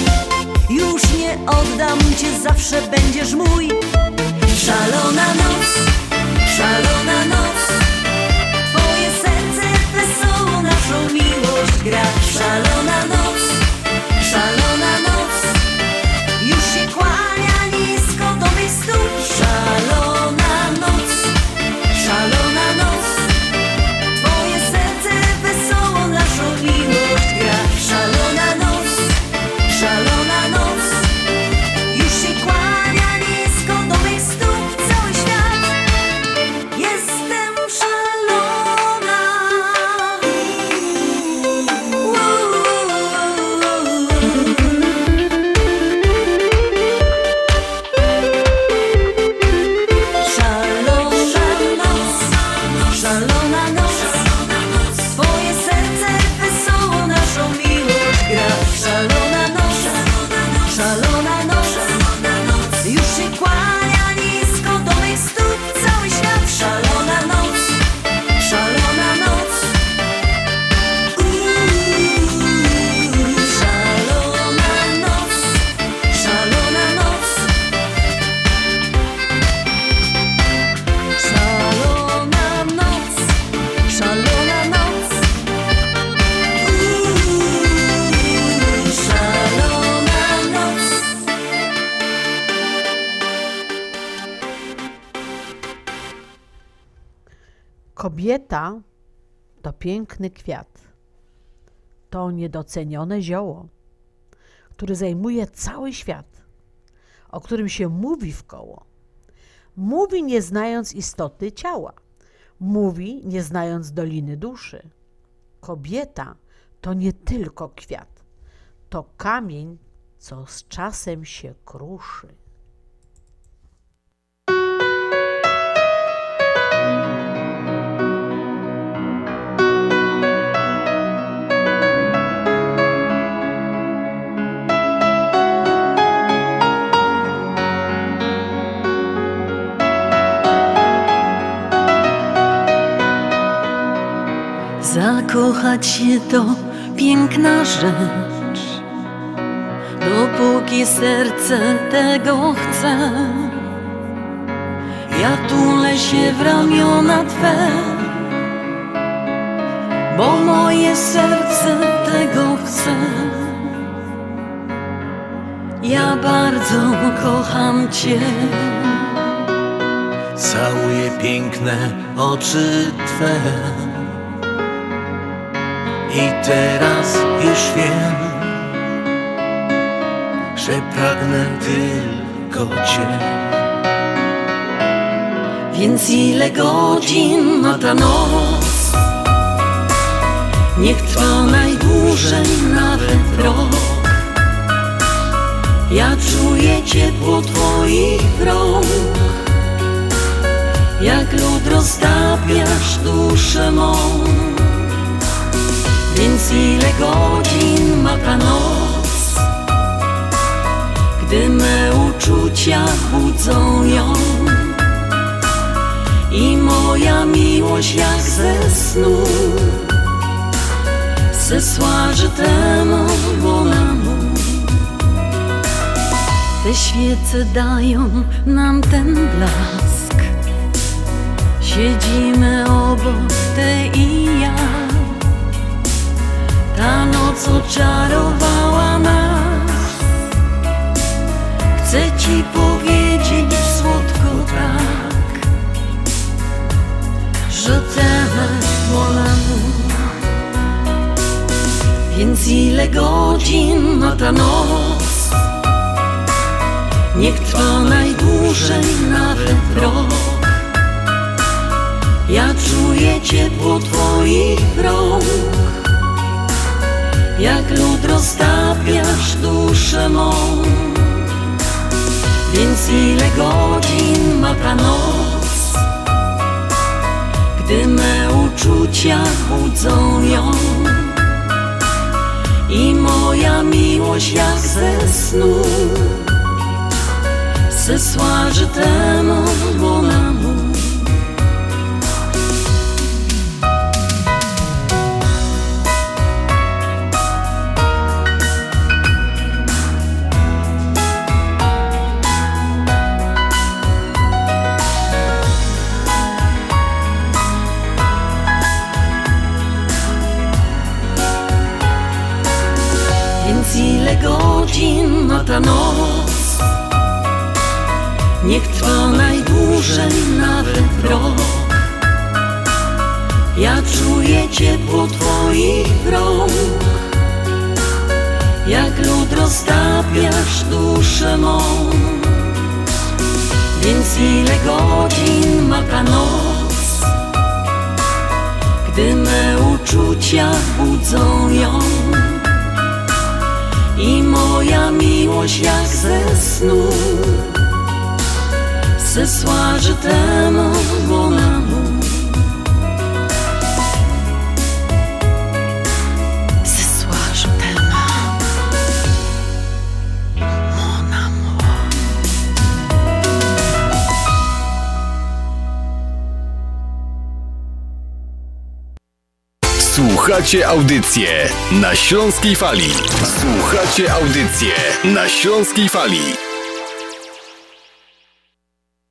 Już nie oddam cię, zawsze będziesz mój. Szalona noc, szalona noc. Twoje serce wesoło naszą miłość gra Kobieta to piękny kwiat. To niedocenione zioło, które zajmuje cały świat, o którym się mówi w koło. Mówi nie znając istoty ciała, mówi nie znając doliny duszy. Kobieta to nie tylko kwiat, to kamień, co z czasem się kruszy. Zakochać się to piękna rzecz, dopóki serce tego chce. Ja tulę się w ramiona Twe, bo moje serce tego chce. Ja bardzo kocham Cię. Całuję piękne oczy Twe I teraz już wiem Że pragnę tylko Cię Więc ile godzin ma ta noc? Niech trwa najdłużej nawet rok. Ja czuję ciepło Twoich rąk, jak lód roztapiasz duszę mą. Więc ile godzin ma ta noc, gdy me uczucia budzą ją? I moja miłość jak ze snu że temu bonamu Te świece dają nam ten blask. Siedzimy obok, ty i ja Ta noc oczarowała nas. Chcę ci powiedzieć słodko tak że mon amour Więc ile godzin ma ta noc? Niech trwa najdłużej nawet rok. Ja czuję ciepło Twoich rąk Jak lód roztapiasz duszę mą. Więc ile godzin ma ta noc gdy me uczucia budzą ją? I moja miłość jak ze snu zesła, temu Więc ta noc. Niech trwa najdłużej nawet rok. Ja czuję ciepło Twoich rąk. Jak lód roztapiasz duszę mą. Więc ile godzin ma ta noc? Gdy me uczucia budzą ją i moja miłość jak ze snu. Zesła, że temu zesła, Słuchacie audycję na Śląskiej Fali. Słuchacie audycję na Śląskiej Fali.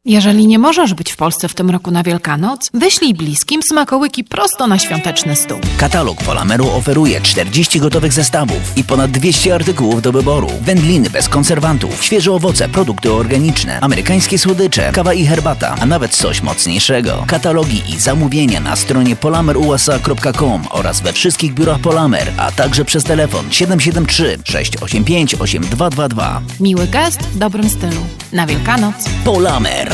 Jeżeli nie możesz być w Polsce w tym roku na Wielkanoc, wyślij bliskim smakołyki prosto na świąteczny stół. Katalog Polameru oferuje 40 gotowych zestawów i ponad 200 artykułów do wyboru. Wędliny bez konserwantów, świeże owoce, produkty organiczne, amerykańskie słodycze, kawa i herbata, a nawet coś mocniejszego. Katalogi i zamówienia na stronie polamerusa.com oraz we wszystkich biurach Polamer, a także przez telefon 773 685 8222. Miły gest w dobrym stylu. Na Wielkanoc. Polamer,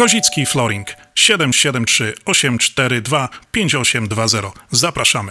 Kozicki Flooring 773 842 5820. Zapraszamy.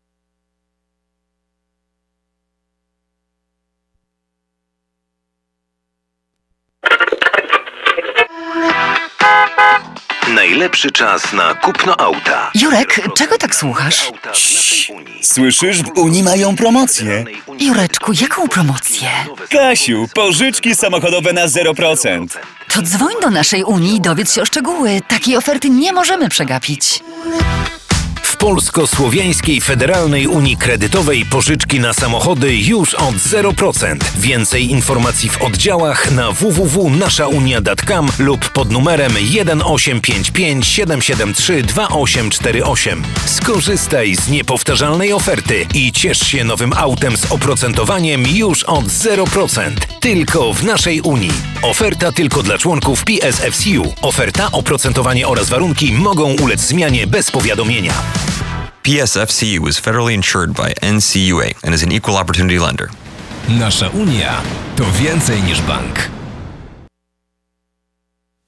Najlepszy czas na kupno auta. Jurek, czego tak słuchasz? Słyszysz, w Unii mają promocję. Jureczku, jaką promocję? Kasiu, pożyczki samochodowe na 0%. To dzwoń do naszej Unii i dowiedz się o szczegóły. Takiej oferty nie możemy przegapić. Polsko-Słowiańskiej Federalnej Unii Kredytowej pożyczki na samochody już od 0%. Więcej informacji w oddziałach na www.naszaunia.com lub pod numerem 1855 773 2848. Skorzystaj z niepowtarzalnej oferty i ciesz się nowym autem z oprocentowaniem już od 0%. Tylko w naszej Unii. Oferta tylko dla członków PSFCU. Oferta, oprocentowanie oraz warunki mogą ulec zmianie bez powiadomienia. PSFCU is federally insured by NCUA and is an equal opportunity lender. Nasza Unia to więcej niż bank.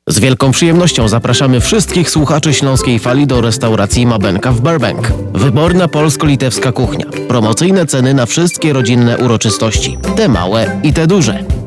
Z wielką przyjemnością zapraszamy wszystkich słuchaczy Śląskiej Fali do restauracji Mabenka w Burbank. Wyborna polsko-litewska kuchnia. Promocyjne ceny na wszystkie rodzinne uroczystości. Te małe i te duże.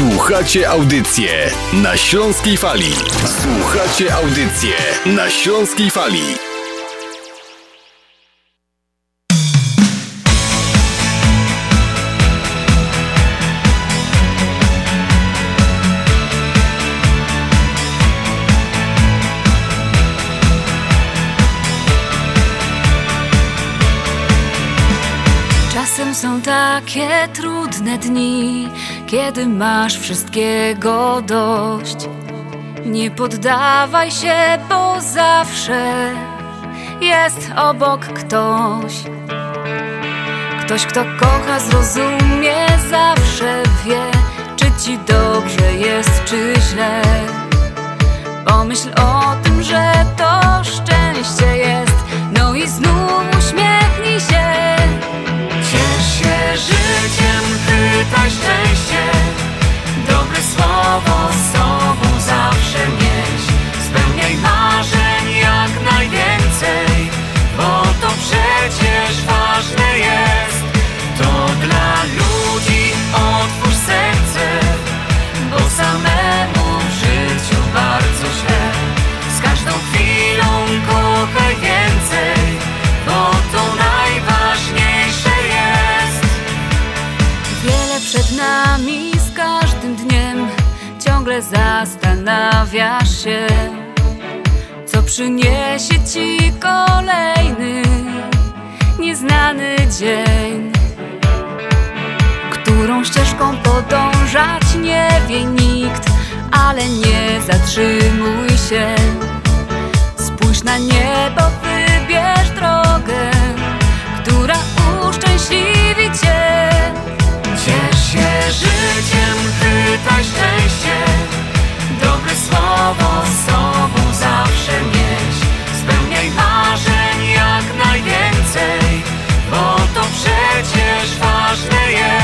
Słuchacie audycję na Śląskiej Fali. Słuchacie audycję na Śląskiej Fali. Takie trudne dni, kiedy masz wszystkiego dość. Nie poddawaj się, bo zawsze jest obok ktoś. Ktoś, kto kocha, zrozumie, zawsze wie, czy ci dobrze jest, czy źle. Pomyśl o tym, że to szczęście jest, no i znów pytaj szczęście. Dobre słowo z zastanawiasz się, co przyniesie ci kolejny nieznany dzień. Którą ścieżką podążać nie wie nikt, ale nie zatrzymuj się. Spójrz na niebo, wybierz drogę, która uszczęśliwi cię. Ciesz się życiem, chwytaj szczęście Dobre słowo z sobą zawsze nieś Spełniaj marzeń jak najwięcej Bo to przecież ważne jest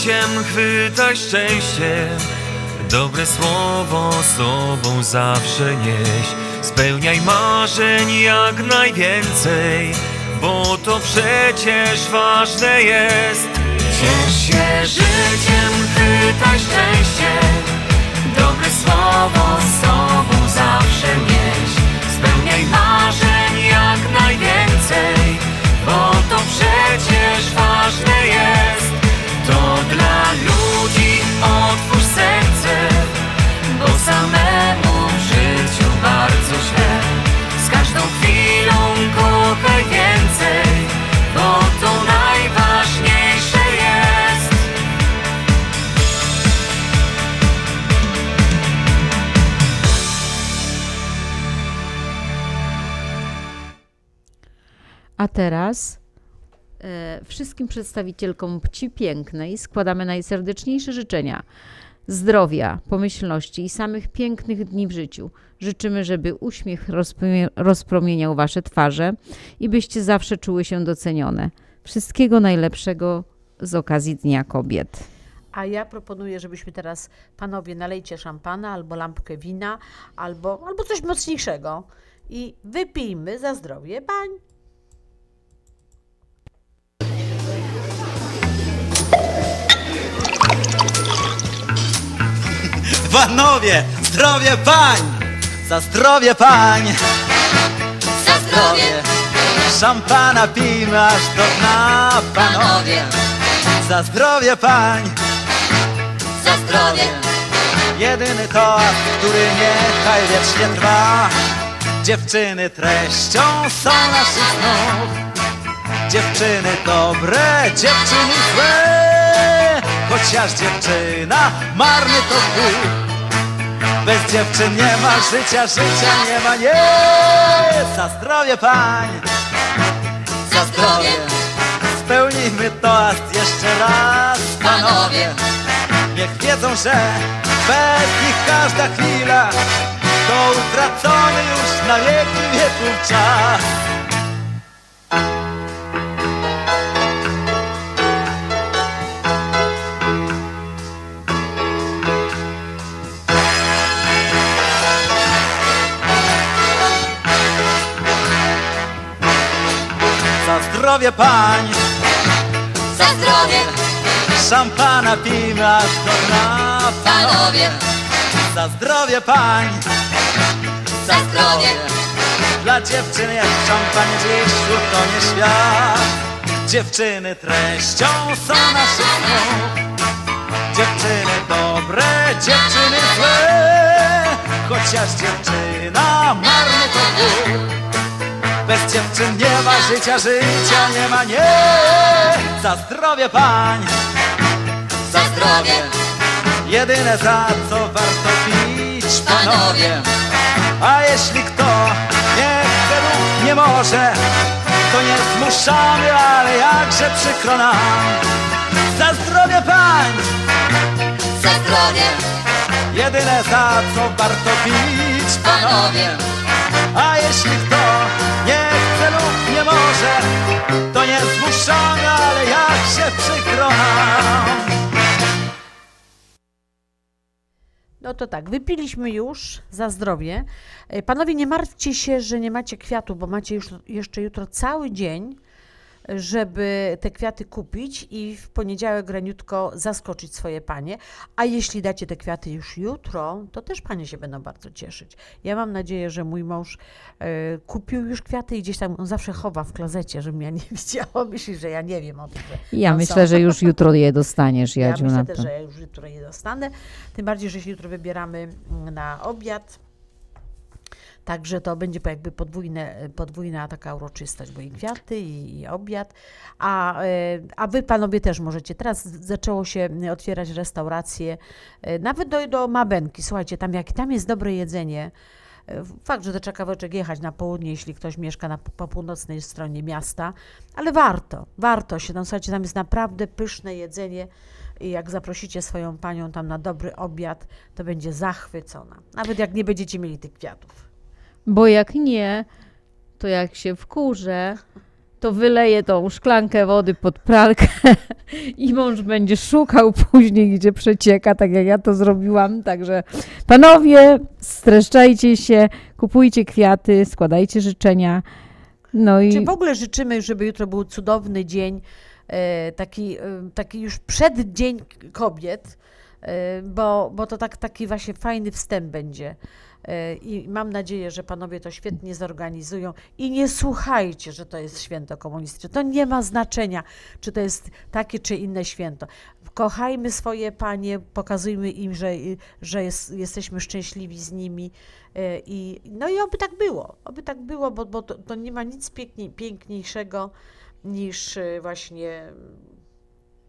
życiem, chwytaj szczęście. Dobre słowo sobą zawsze nieś. Spełniaj marzeń jak najwięcej Bo to przecież ważne jest. Ciesz się życiem, chwytaj szczęście. Dobre słowo sobą zawsze nieś. Spełniaj marzeń jak najwięcej Bo to przecież A teraz e, wszystkim przedstawicielkom Pci Pięknej składamy najserdeczniejsze życzenia zdrowia, pomyślności i samych pięknych dni w życiu. Życzymy, żeby uśmiech rozpromie- rozpromieniał Wasze twarze i byście zawsze czuły się docenione. Wszystkiego najlepszego z okazji Dnia Kobiet. A ja proponuję, żebyśmy teraz, panowie, nalejcie szampana albo lampkę wina, albo, albo coś mocniejszego i wypijmy za zdrowie pań. Panowie, zdrowie pań! Za zdrowie pań! Za zdrowie! Szampana pijmy aż do dna, panowie! Za zdrowie pań! Za zdrowie! Jedyny toast, który niechaj wiecznie trwa Dziewczyny treścią są naszych snów Dziewczyny dobre, dziewczyny złe Chociaż dziewczyna marny to chuj Bez dziewczyn nie ma życia, życia nie ma, nie. Za zdrowie pań. Za zdrowie. Spełnijmy toast jeszcze raz, panowie. Niech wiedzą, że bez nich każda chwila To utracony już na wieki wieków czas zdrowie pań. Za zdrowie. Szampana pijmy aż do dna Panowie. Za zdrowie pań. Za zdrowie. Dla dziewczyn jak szampan dziś utonie świat. Dziewczyny treścią są naszych snów Dziewczyny dobre, dziewczyny złe. Chociaż dziewczyna marny to bez dziewczyn nie ma życia, życia nie ma, nie. Za zdrowie pań. Za zdrowie. Jedyne za co warto pić, panowie. A jeśli kto nie chce lub nie może To nie zmuszamy, ale jakże przykro nam. Za zdrowie pań. Za zdrowie. Jedyne za co warto pić, panowie. A jeśli kto nie może, to nie zmuszony, ale jak się przykro. No to tak, wypiliśmy już za zdrowie. E, Panowie, nie martwcie się, że nie macie kwiatów, bo macie już jeszcze jutro cały dzień, żeby te kwiaty kupić i w poniedziałek raniutko zaskoczyć swoje panie. A jeśli dacie te kwiaty już jutro, to też panie się będą bardzo cieszyć. Ja mam nadzieję, że mój mąż e, kupił już kwiaty i gdzieś tam on zawsze chowa w klozecie, żebym ja nie widziała. Myśli, że ja nie wiem o tym. Ja myślę, są. że już jutro je dostaniesz, Ja Jadziu, myślę na też, że ja już jutro je dostanę. Tym bardziej, że się jutro wybieramy mm, na obiad. Także to będzie jakby podwójne, podwójna taka uroczystość, bo i kwiaty, i, i obiad. A, e, a wy panowie też możecie. Teraz zaczęło się otwierać restauracje, e, nawet do, do Mabenki. Słuchajcie, tam jak tam jest dobre jedzenie, e, Fakt, że do Czakaweczek jechać na południe, jeśli ktoś mieszka na, po północnej stronie miasta, ale warto, warto się tam, słuchajcie, tam jest naprawdę pyszne jedzenie i jak zaprosicie swoją panią tam na dobry obiad, to będzie zachwycona. Nawet jak nie będziecie mieli tych kwiatów. Bo jak nie, to jak się wkurzę, to wyleję tą szklankę wody pod pralkę i mąż będzie szukał później, gdzie przecieka, tak jak ja to zrobiłam. Także panowie, streszczajcie się, kupujcie kwiaty, składajcie życzenia. No i Czy w ogóle życzymy, żeby jutro był cudowny dzień, e, taki, e, taki już przeddzień kobiet, e, bo, bo to tak, taki właśnie fajny wstęp będzie. E, I mam nadzieję, że panowie to świetnie zorganizują. I nie słuchajcie, że to jest święto komunistyczne. To nie ma znaczenia, czy to jest takie czy inne święto. Kochajmy swoje panie, pokazujmy im, że, że jest, jesteśmy szczęśliwi z nimi. E, I, no i oby tak było. Oby tak było, bo, bo to, to nie ma nic piękniej, piękniejszego niż e, właśnie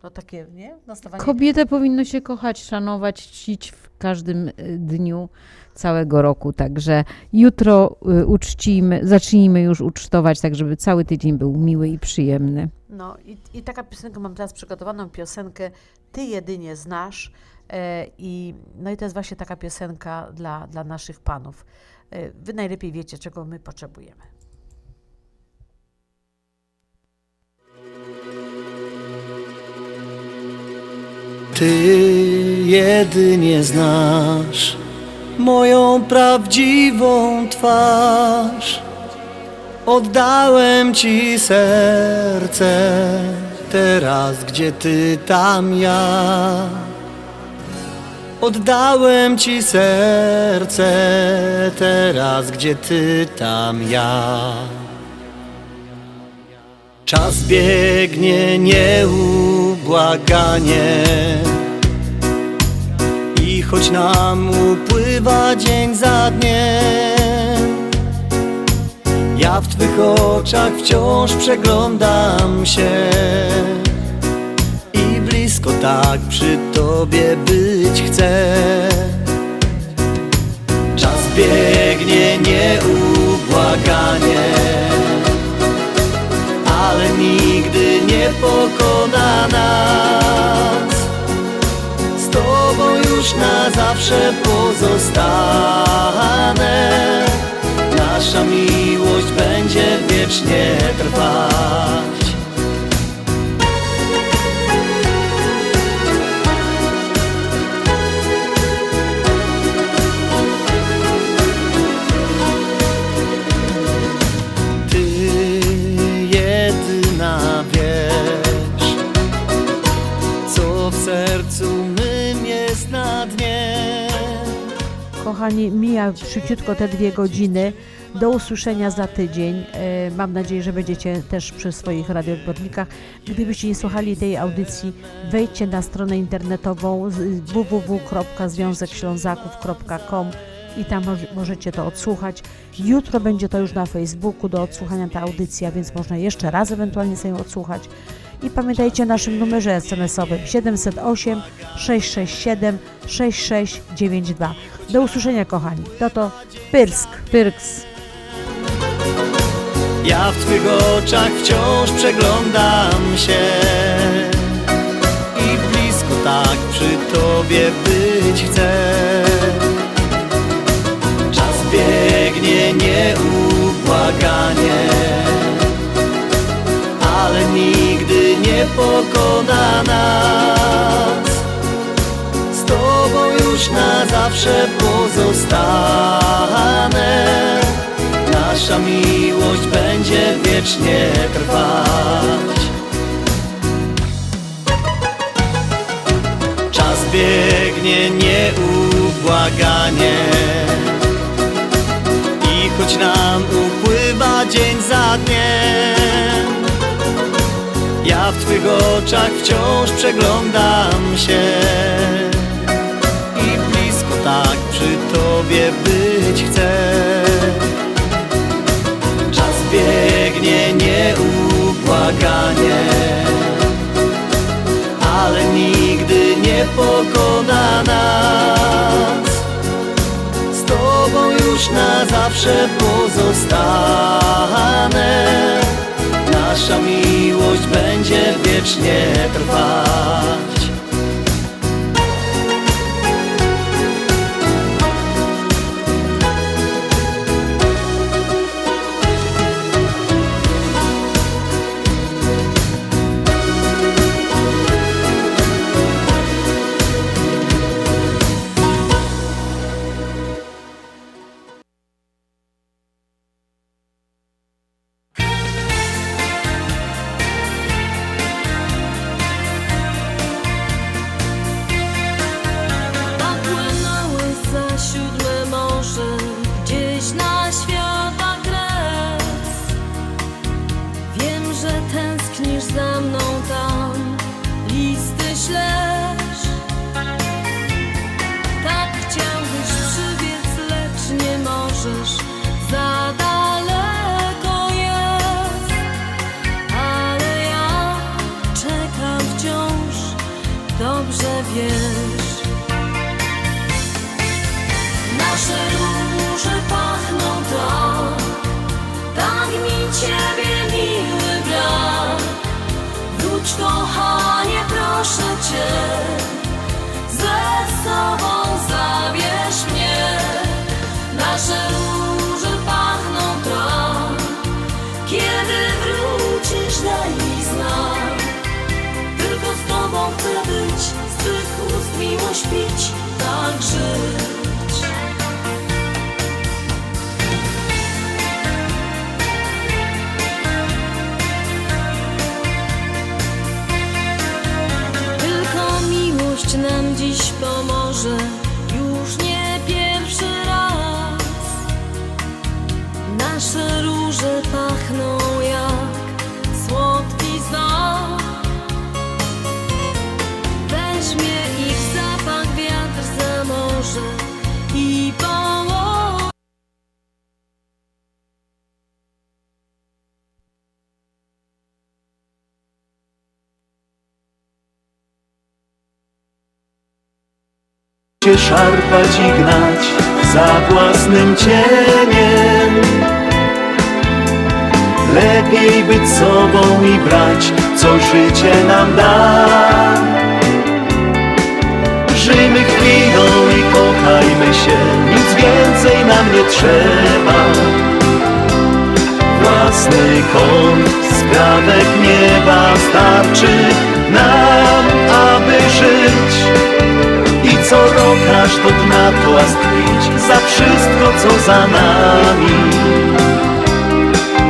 no takie, nie? Nastawanie kobietę powinno się kochać, szanować, czcić w każdym y, dniu całego roku. Także jutro y, uczcijmy, zacznijmy już ucztować, tak żeby cały tydzień był miły i przyjemny. No i, i taka piosenka, mam teraz przygotowaną piosenkę Ty jedynie znasz e, i no i to jest właśnie taka piosenka dla, dla naszych panów. E, wy najlepiej wiecie, czego my potrzebujemy. Ty jedynie znasz moją prawdziwą twarz. Oddałem ci serce, teraz gdzie ty, tam ja. Oddałem ci serce, teraz gdzie ty, tam ja. Czas biegnie nieubłaganie choć nam upływa dzień za dniem Ja w Twych oczach wciąż przeglądam się I blisko tak przy Tobie być chcę Czas biegnie nieubłaganie ale nigdy nie pokona nas. Już na zawsze pozostanę. Nasza miłość będzie wiecznie trwać. Kochani, mija szybciutko te dwie godziny. Do usłyszenia za tydzień. E, Mam nadzieję, że będziecie też przy swoich radioodbiornikach. Gdybyście nie słuchali tej audycji, wejdźcie na stronę internetową www.związekślązaków.com i tam moż- możecie to odsłuchać. Jutro będzie to już na Facebooku do odsłuchania ta audycja, więc można jeszcze raz ewentualnie sobie odsłuchać. I pamiętajcie o naszym numerze SMS-owym 708 667 6692. Do usłyszenia, kochani. To to Pyrsk. Pyrks. Ja w Twych oczach wciąż przeglądam się I blisko tak przy Tobie być chcę Czas biegnie nieubłaganie Ale nigdy nie pokona nas. Z Tobą już na zawsze pozostanę. Nasza miłość będzie wiecznie trwać. Czas biegnie nieubłaganie. I choć nam upływa dzień za dniem, w Twych oczach wciąż przeglądam się i blisko tak przy Tobie być chcę. Czas biegnie nieubłaganie, ale nigdy nie pokona nas. Z Tobą już na zawsze pozostanę. Nasza miłość będzie wiecznie trwać. Życie nam da. Żyjmy chwilą i kochajmy się, nic więcej nam nie trzeba. Własny kąt, skrawek nieba starczy nam, aby żyć. I co rok aż do dna płastwić za wszystko, co za nami.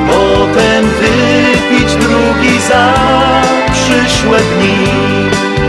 Potem wypić drugi za przyszłe dni.